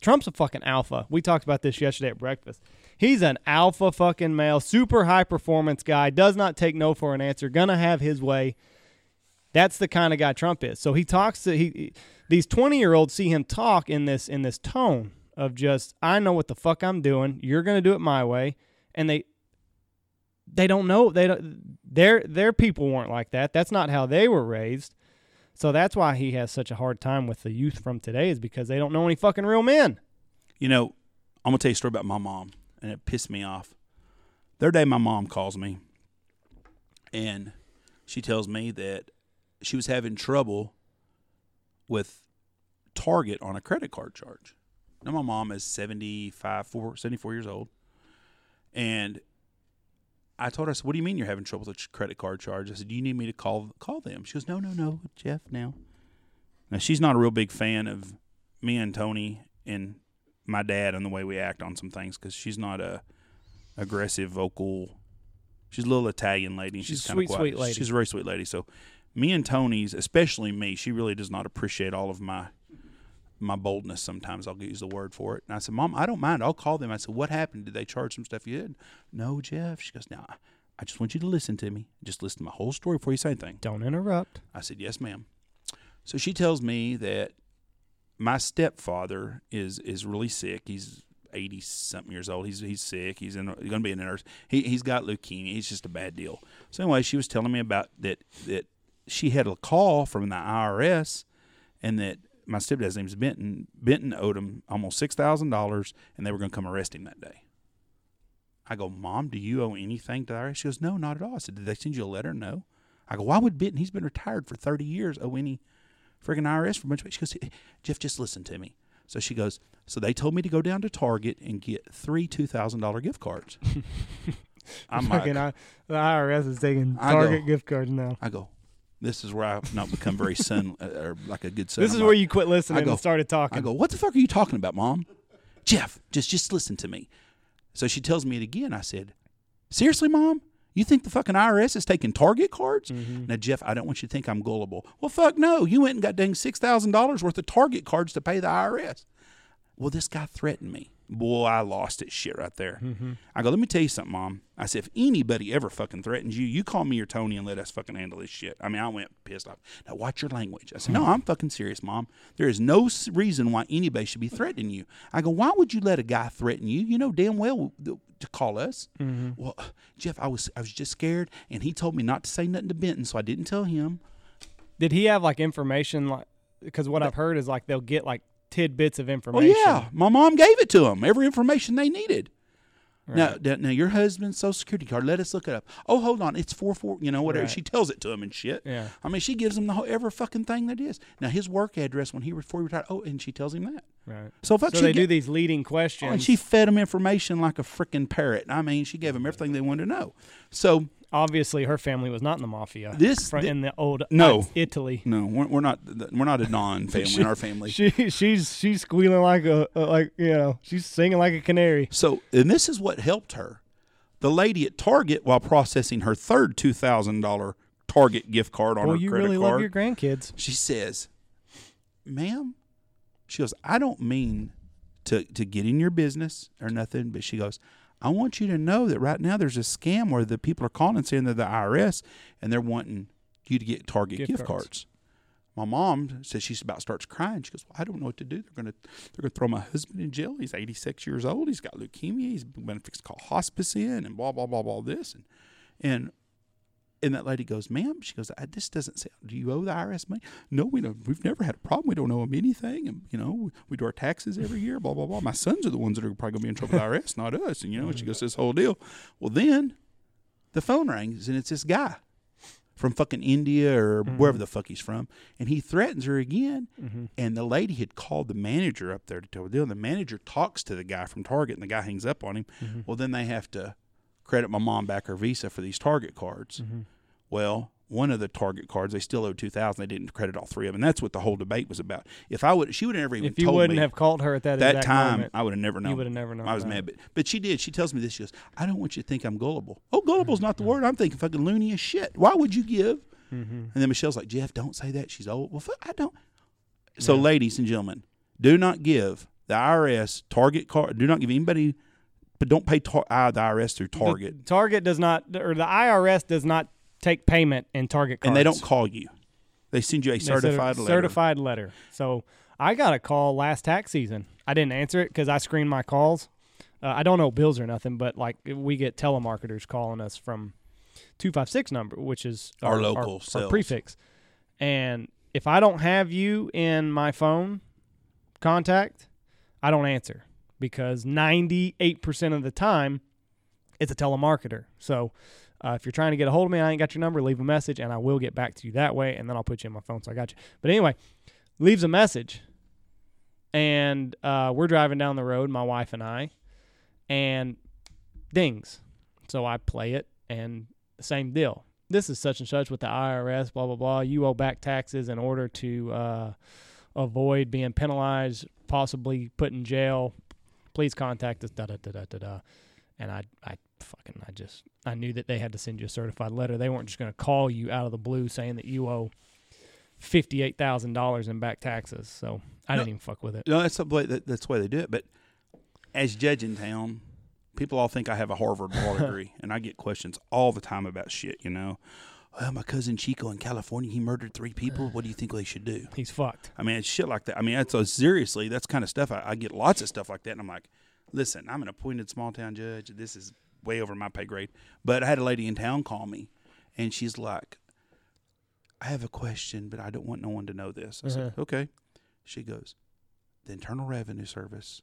Trump's a fucking alpha. We talked about this yesterday at breakfast. He's an alpha fucking male, super high performance guy, does not take no for an answer, gonna have his way. That's the kind of guy Trump is. So he talks to he these 20-year-olds see him talk in this in this tone of just I know what the fuck I'm doing. You're to do it my way. And they they don't know they don't their their people weren't like that. That's not how they were raised. So that's why he has such a hard time with the youth from today is because they don't know any fucking real men. You know, I'm gonna tell you a story about my mom, and it pissed me off. The day, my mom calls me, and she tells me that she was having trouble with Target on a credit card charge. Now, my mom is 75, four, 74 years old, and I told her, I said, "What do you mean you're having trouble with a credit card charge?" I said, "Do you need me to call call them?" She goes, "No, no, no, Jeff. Now, now she's not a real big fan of me and Tony and my dad and the way we act on some things because she's not a aggressive vocal. She's a little Italian lady. She's She's, kind sweet, of sweet lady. She's a very sweet lady. So, me and Tony's, especially me, she really does not appreciate all of my my boldness. Sometimes I'll use the word for it. And I said, Mom, I don't mind. I'll call them. I said, What happened? Did they charge some stuff you did? No, Jeff. She goes, Now, I just want you to listen to me. Just listen to my whole story before you say anything. Don't interrupt. I said, Yes, ma'am. So she tells me that my stepfather is is really sick. He's eighty something years old. He's he's sick. He's in he's gonna be in a nurse. He he's got leukemia. He's just a bad deal. So anyway, she was telling me about that that she had a call from the IRS and that my stepdad's name's Benton. Benton owed him almost six thousand dollars and they were gonna come arrest him that day. I go, Mom, do you owe anything to the IRS? She goes, No, not at all. I said, Did they send you a letter? No. I go, Why would Benton? He's been retired for thirty years. Owe any friggin' IRS for a bunch of She goes, Jeff, just listen to me. So she goes, So they told me to go down to Target and get three two thousand dollar gift cards. I'm Fucking like, I, the IRS is taking I go- Target gift cards now. I go, This is where I've not become very son uh, or like a good son. This I'm is like- where you quit listening I go- and started talking. I go, what the fuck are you talking about, mom? Jeff, just just listen to me. So she tells me it again. I said, seriously, mom? You think the fucking IRS is taking Target cards? Mm-hmm. Now, Jeff, I don't want you to think I'm gullible. Well, fuck no. You went and got dang six thousand dollars worth of Target cards to pay the IRS. Well, this guy threatened me. Boy, I lost it shit right there. Mm-hmm. I go, let me tell you something, Mom. I said, if anybody ever fucking threatens you, you call me or Tony and let us fucking handle this shit. I mean, I went pissed off. Now, watch your language. I said, no, I'm fucking serious, Mom. There is no reason why anybody should be threatening you. I go, why would you let a guy threaten you? You know damn well to call us. Well, Jeff, I was I was just scared, and he told me not to say nothing to Benton, so I didn't tell him. Did he have like information like because what I've heard is like they'll get like tidbits of oh, information. yeah, my mom gave it to them, every information they needed. Now, now, now, your husband's social security card. Let us look it up. Oh, hold on, it's four four. You know, whatever. Right. She tells it to him and shit. Yeah. I mean, she gives him the whole every fucking thing that is. Now, his work address when he before he retired. Oh, and she tells him that. Right. So fuck, So they do these leading Oh, questions. and she fed him information like a freaking parrot. I mean, she gave him everything they wanted to know. So obviously her family was not in the mafia. This- fr- thi- in the old No. uh, Italy. no, we're, we're not. We're not a non family in our family. She she's she's squealing like a like you know she's singing like a canary. So, and this is what helped her. The lady at Target, while processing her third two thousand dollar Target gift card on Boy, her you credit really card, love your grandkids. she says, "Ma'am," she goes, "I don't mean to to get in your business or nothing, but she goes." I want you to know that right now there's a scam where the people are calling and saying they're the IRS and they're wanting you to get Target Gift gift, cards. cards. My mom says she's about starts crying. She goes, well, "I don't know what to do. They're gonna they're gonna throw my husband in jail. He's 86 years old. He's got leukemia. He's been fixed to call hospice in and blah blah blah blah this and and and that lady goes, "Ma'am," she goes, I, "This doesn't sound. Do you owe the IRS money? No, we don't. We've never had a problem. We don't owe them anything, and you know, we, we do our taxes every year. Blah blah blah. My sons are the ones that are probably gonna be in trouble with the IRS, not us. And you know, and she goes, "This whole deal." Well, then the phone rings, and it's this guy from fucking India or mm-hmm. wherever the fuck he's from, and he threatens her again. Mm-hmm. And the lady had called the manager up there to tell the deal. And the manager talks to the guy from Target, and the guy hangs up on him. Mm-hmm. Well, then they have to credit my mom back her Visa for these Target cards. Well, one of the Target cards they still owed two thousand. They didn't credit all three of them. And that's what the whole debate was about. If I would, she would have never even If you wouldn't have called her at that that time. moment, I would have never known. You would have never known I was that. mad, but but she did. She tells me this. She goes, "I don't want you to think I'm gullible." Oh, gullible's not the word. I'm thinking fucking loony as shit. Why would you give? Mm-hmm. And then Michelle's like, Jeff, don't say that. She's old. Well, fuck, I don't. So, ladies and gentlemen, do not give the IRS Target card. Do not give anybody, but don't pay tar- uh, the IRS through The Target, Target does not, or the IRS does not take payment in Target cards. and they don't call you. They send you a send a certified letter. Certified letter. So I got a call last tax season. I didn't answer it because I screened my calls. Uh, I don't know bills or nothing, but like we get telemarketers calling us from two five six number, which is Our our, local our, sales. prefix. And if I don't have you in my phone contact, I don't answer because ninety eight percent of the time it's a telemarketer. So uh, if you're trying to get a hold of me, I ain't got your number. Leave a message, and I will get back to you that way, and then I'll put you in my phone. So I got you. But anyway, leaves a message, and uh, we're driving down the road, my wife and I, and dings. So I play it, and same deal. This is such and such with the IRS. Blah blah blah. You owe back taxes in order to uh, avoid being penalized, possibly put in jail. Please contact us. Da da da da da da. And I, I fucking, I just, I knew that they had to send you a certified letter. They weren't just going to call you out of the blue saying that you owe fifty-eight thousand dollars in back taxes. So I No. didn't even fuck with it. No, that's the way that, that's the way they do it. But as judge in town, people all think I have a Harvard law degree, and I get questions all the time about shit. You know, well, my cousin Chico in California, he murdered three people. What do you think they should do? He's fucked. I mean, it's shit like that. I mean, that's seriously. That's kind of stuff. I, I get lots of stuff like that, and I'm like, listen, I'm an appointed small town judge. This is way over my pay grade. But I had a lady in town call me, and she's like, I have a question, but I don't want no one to know this. I said, okay. She goes, the Internal Revenue Service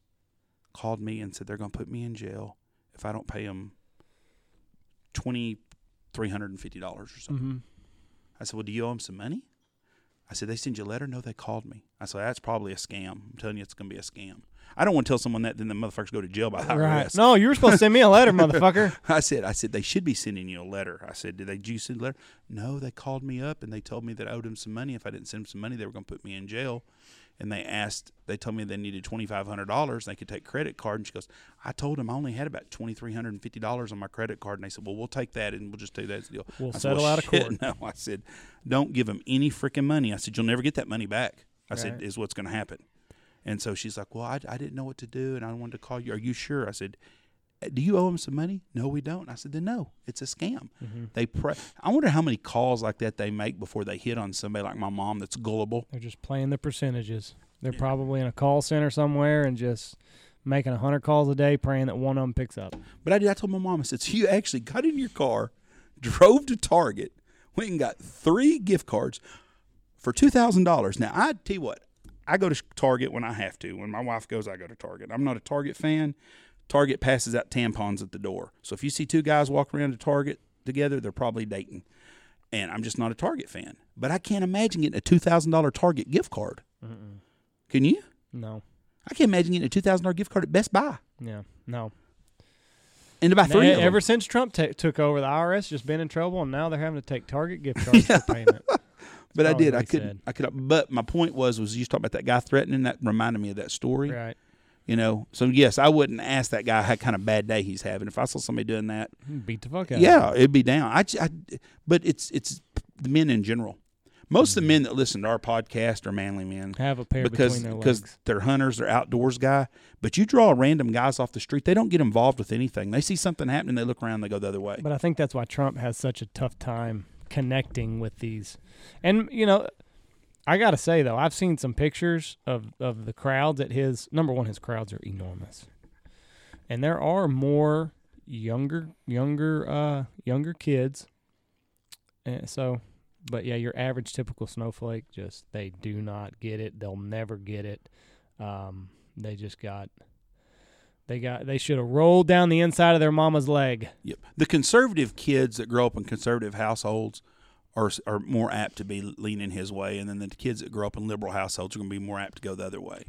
called me and said they're going to put me in jail if I don't pay them twenty three hundred and fifty dollars or something. Mm-hmm. I said, Well, do you owe them some money? I said, They send you a letter? No, they called me. I said, That's probably a scam. I'm telling you, it's going to be a scam. I don't want to tell someone that, then the motherfuckers go to jail by the Right. No, you were supposed to send me a letter, motherfucker. I said, I said, they should be sending you a letter. I said, Did they do you send a letter? No, they called me up and they told me that I owed them some money. If I didn't send them some money, they were going to put me in jail. And they asked, they told me they needed twenty five hundred dollars. They could take credit card. And she goes, I told them I only had about twenty three hundred and fifty dollars on my credit card. And they said, Well, we'll take that and we'll just do that as a deal. We'll I said, settle "Well, out of court." No, I said, don't give them any freaking money. I said, you'll never get that money back. I said, is what's going to happen. And so she's like, well, I, I didn't know what to do, and I wanted to call you. Are you sure? I said, "Uh, do you owe them some money? No, we don't. I said, then no, it's a scam. Mm-hmm. They pre- I wonder how many calls like that they make before they hit on somebody like my mom that's gullible. They're just playing the percentages. They're probably in a call center somewhere and just making a hundred calls a day, praying that one of them picks up. But I did. I told my mom. I said, so you actually got in your car, drove to Target, went and got three gift cards for two thousand dollars. Now I tell you what, I go to Target when I have to. When my wife goes, I go to Target. I'm not a Target fan. Target passes out tampons at the door. So if you see two guys walking around to Target together, they're probably dating. And I'm just not a Target fan. But I can't imagine getting a two thousand dollar Target gift card. Can you? No. I can't imagine getting a two thousand dollar gift card at Best Buy Yeah, no. and buy three them. ever since Trump ta took over, the IRS just been in trouble, and now they're having to take Target gift cards for payment. But I did. I couldn't. said. I could. But my point was, was you talking about that guy threatening. That reminded me of that story. Right. You know. So yes, I wouldn't ask that guy how kind of bad day he's having. If I saw somebody doing that, Beat the fuck out. yeah, it'd be down. I, I- but it's it's the men in general. Most of the mm-hmm. men that listen to our podcast are manly men Have a pair because their because they're hunters, they're outdoors guy. But you draw random guys off the street, they don't get involved with anything. They see something happening, they look around, they go the other way. But I think that's why Trump has such a tough time connecting with these. And you know, I got to say though, I've seen some pictures of of the crowds at his number one his crowds are enormous. And there are more younger younger uh younger kids. And so but yeah, your average typical snowflake just they do not get it. They'll never get it. Um they just got they got they should have rolled down the inside of their mama's leg. Yep. The conservative kids that grow up in conservative households are are more apt to be leaning his way, and then the kids that grow up in liberal households are going to be more apt to go the other way.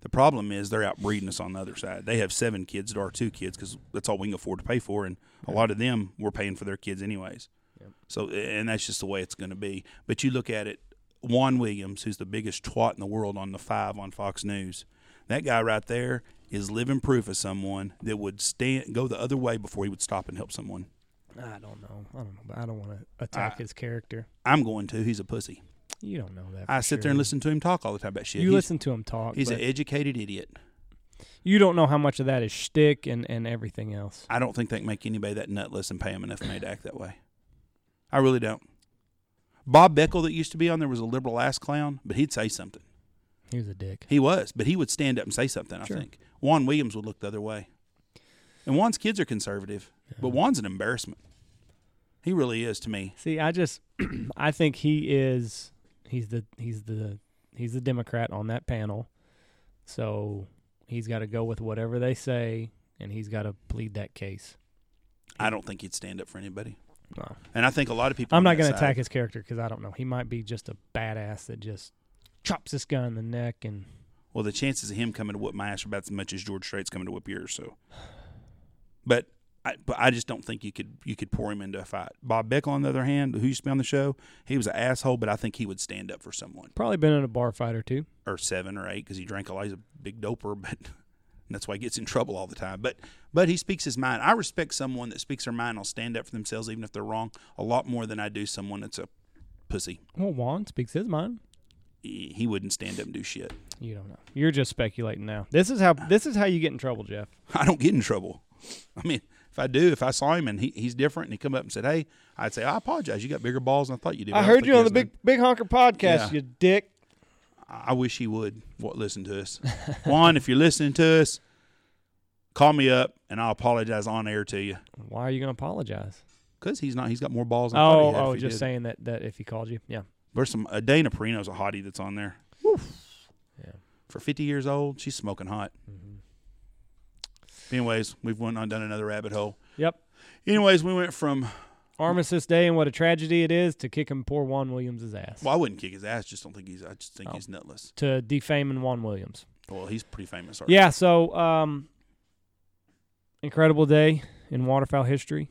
The problem is they're outbreeding us on the other side. They have seven kids to our two kids because that's all we can afford to pay for, and a lot of them we're paying for their kids anyways. So, and that's just the way it's going to be. But you look at it, Juan Williams, who's the biggest twat in the world on the five on Fox News, that guy right there is living proof of someone that would stand go the other way before he would stop and help someone. I don't know. I don't know. But I don't want to attack I- his character. I'm going to. He's a pussy. You don't know that. I sit there and listen to him talk all the time about shit. You he's, listen to him talk. He's an educated idiot. you don't know how much of that is shtick and, and everything else. I don't think they can make anybody that nutless and pay him enough money to act that way. I really don't. Bob Beckel, that used to be on there, was a liberal ass clown, but he'd say something. He was a dick. He was, but he would stand up and say something. I Sure. think Juan Williams would look the other way, and Juan's kids are conservative, but Juan's an embarrassment. He really is to me. See, I just I think he is he's the he's the he's the Democrat on that panel. So he's got to go with whatever they say and he's got to plead that case. I don't think he'd stand up for anybody, No. and I think a lot of people. I'm not going to attack his character cuz I don't know. He might be just a badass that just chops this guy in the neck and Well, the chances of him coming to whoop my ass are about as much as George Strait's coming to whoop yours. So, but I, but I just don't think you could you could pour him into a fight. Bob Beckel, on the other hand, who used to be on the show, he was an asshole, but I think he would stand up for someone probably been in a bar fight or two. or seven or eight because he drank a lot. He's a big doper, but that's why he gets in trouble all the time. But but he speaks his mind. I respect someone that speaks their mind. and will stand up for themselves even if they're wrong a lot more than I do someone that's a pussy. Well, Juan speaks his mind. He, wouldn't stand up and do shit. You don't know. You're just speculating now. This is how this is how you get in trouble, Jeff. I don't get in trouble. I mean, if I do, if I saw him and he, he's different and he come up and said, "Hey," I'd say, "I apologize. You got bigger balls than I thought you did." I But heard you on the he has big big honker podcast, Yeah. you dick. I I wish he would what, listen to us. Juan, if you're listening to us, call me up and I'll apologize on air to you Why are you going to apologize? because he's not. He's got more balls. Than I Oh, he had if oh, just did. saying that that if he called you, yeah, There's some. Uh, Dana Perino's a hottie that's on there. yeah. For 50 years old, she's smoking hot. Anyways, we've went on down another rabbit hole. Yep. Anyways, we went from Armistice Day and what a tragedy it is to kicking poor Juan Williams' ass. well, I wouldn't kick his ass. Just don't think he's. I just think Oh. he's nutless. To defaming Juan Williams. Well, he's pretty famous. already. Yeah. So, um, incredible day in waterfowl history.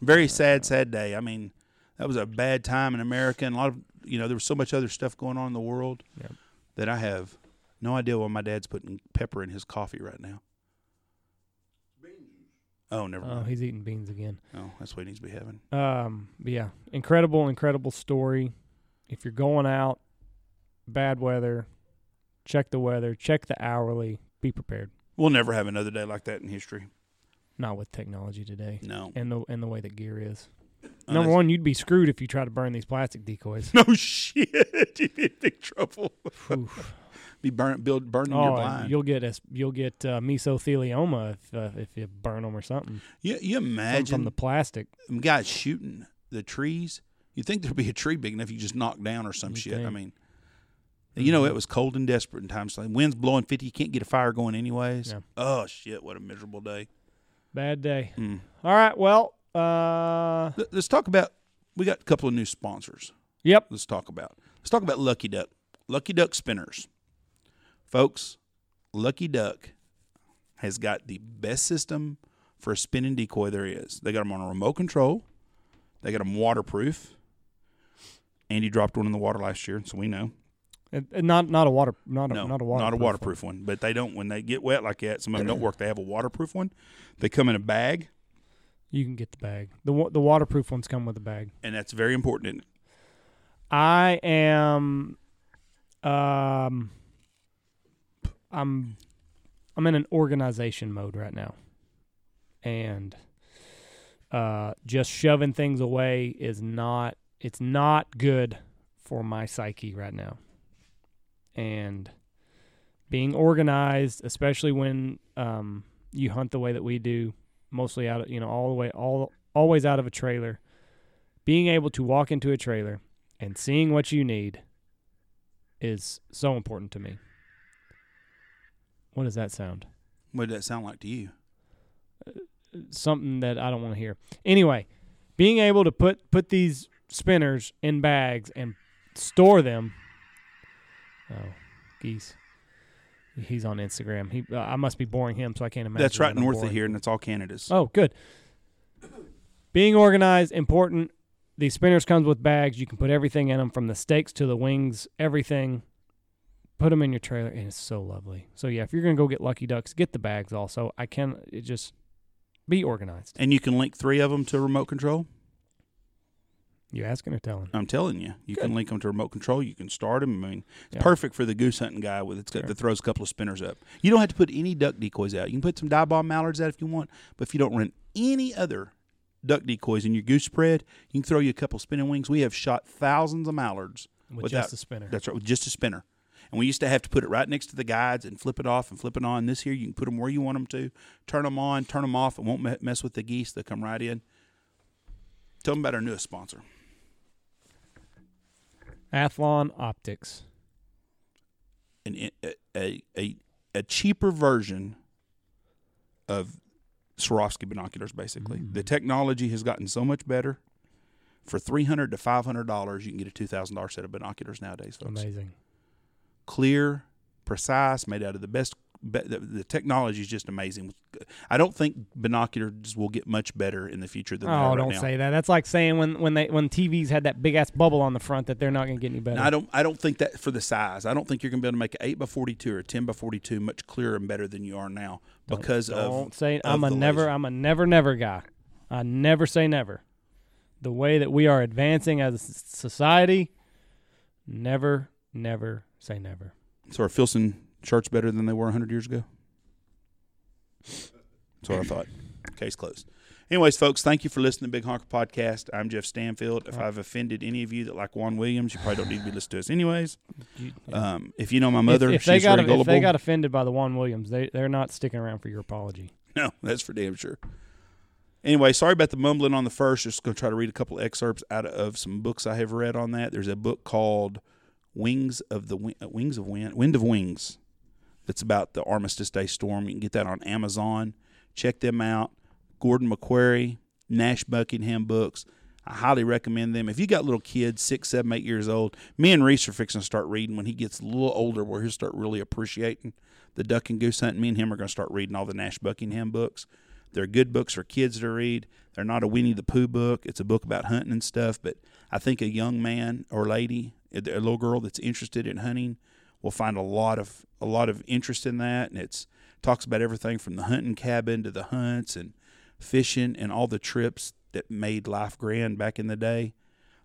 Very sad, sad day. I mean, that was a bad time in America, and a lot of you know there was so much other stuff going on in the world Yep. that I have no idea why my dad's putting pepper in his coffee right now. Oh, never Oh, mind. he's eating beans again. Oh, that's what he needs to be having. Um, but yeah, incredible, incredible story. If you're going out, bad weather, check the weather, check the hourly, be prepared. We'll never have another day like that in history. Not with technology today No. and the and the way that gear is. Number one, you'd be screwed if you try to burn these plastic decoys. No shit. You'd be in big trouble. Oof. Be burn, build, burning your oh, blind. you'll get as you'll get uh, mesothelioma if uh, if you burn them or something You, you imagine from the plastic. guys shooting the trees. You'd think there'd be a tree big enough you just knock down or some You'd shit. I think. mean, you know, it was cold and desperate in times. Like wind's blowing 50. You can't get a fire going anyways. Yeah. Oh, shit. What a miserable day. Bad day. Mm. All right. Well. Uh. Let- Let's talk about, we got a couple of new sponsors. Yep. Let's talk about, let's talk about Lucky Duck. Lucky Duck Spinners. Folks, Lucky Duck has got the best system for a spinning decoy there is. They got them on a remote control. They got them waterproof. Andy dropped one in the water last year, so we know. It not not a water not a No, not a water not a waterproof one. But they don't when they get wet like that. Some of them don't work. They have a waterproof one. They come in a bag, You can get the bag. The the waterproof ones come with a bag. and that's very important. Isn't it? I am um I'm I'm in an organization mode right now. And uh just shoving things away is not it's not good for my psyche right now. And being organized, especially when um you hunt the way that we do, mostly out of you know, all the way all always out of a trailer. Being able to walk into a trailer and seeing what you need is so important to me. What does that sound? What did that sound like to you? Something that I don't want to hear. Anyway, being able to put put these spinners in bags and store them. Oh, geese. He's on Instagram. He uh, I must be boring him, so I can't imagine. That's right north of here, and that's all Canada's. Oh, good. Being organized, important. These spinners comes with bags. You can put everything in them, from the stakes to the wings, everything. Put them in your trailer, and it's so lovely. So yeah, if you're gonna go get Lucky Ducks, get the bags. Also, I can it just be organized. And you can link three of them to remote control. You asking or telling? I'm telling you, you can link them to remote control. You can start them. I mean, it's Yeah. perfect for the goose hunting guy with it's got, Sure. that throws a couple of spinners up. You don't have to put any duck decoys out. You can put some Dive Bomb mallards out if you want, but if you don't run any other duck decoys in your goose spread, you can throw you a couple spinning wings. We have shot thousands of mallards. With Without- just a spinner. That's right, with just a spinner. And we used to have to put it right next to the guides and flip it off and flip it on. This here, you can put them where you want them to. Turn them on, turn them off. It won't mess with the geese. They'll come right in. Tell them about our newest sponsor. Athlon Optics. an, a, a, a, cheaper version of Swarovski binoculars. Basically, hmm. the technology has gotten so much better. For three hundred to five hundred dollars, you can get a two thousand dollars set of binoculars nowadays, folks. Amazing. Clear, precise, made out of the best. The, the technology is just amazing. I don't think binoculars will get much better in the future than they Oh, right don't now. say that. That's like saying when when they when TVs had that big ass bubble on the front that they're not gonna get any better. I don't. I don't think that for the size. I don't think you're going to be able to make an eight by forty two or a ten by forty two much clearer and better than you are now because Don't of say of I'm a never. laser. I'm a never never guy. I never say never. The way that we are advancing as a society, never never say never. So are Filson shirts better than they were 100 years ago? That's what I thought. Case closed. Anyways, folks, thank you for listening to Big Honker Podcast. I'm Jeff Stanfield. If I've offended any of you that like Juan Williams, you probably don't need to be listening to us anyways. Um, if you know my mother, if, if she's they got very gullible. if they got offended by the Juan Williams, they they're not sticking around for your apology. No, that's for damn sure. Anyway, sorry about the mumbling on the first. Just going to try to read a couple excerpts out of some books I have read on that. There's a book called Wings of the uh, Wings of Wind, Wind of Wings. That's about the Armistice Day storm. You can get that on Amazon. Check them out. Gordon MacQuarrie, Nash Buckingham books. I highly recommend them. If you got little kids, six, seven, eight years old, me and Reese are fixing to start reading when he gets a little older, where he'll start really appreciating the duck and goose hunting. Me and him are going to start reading all the Nash Buckingham books. They're good books for kids to read. They're not a Winnie the Pooh book. It's a book about hunting and stuff. But I think a young man or lady, a little girl that's interested in hunting, will find a lot of a lot of interest in that. And it's talks about everything from the hunting cabin to the hunts and fishing and all the trips that made life grand back in the day.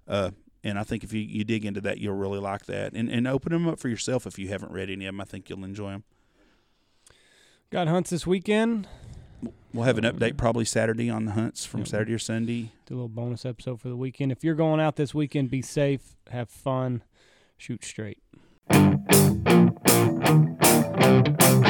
Uh, and I think if you, you dig into that, you'll really like that. And and open them up for yourself if you haven't read any of them. I think you'll enjoy them. Got hunts this weekend. We'll have an update probably Saturday on the hunts from Yep. Saturday or Sunday. Do a little bonus episode for the weekend. If you're going out this weekend, be safe, have fun, shoot straight. Thank you.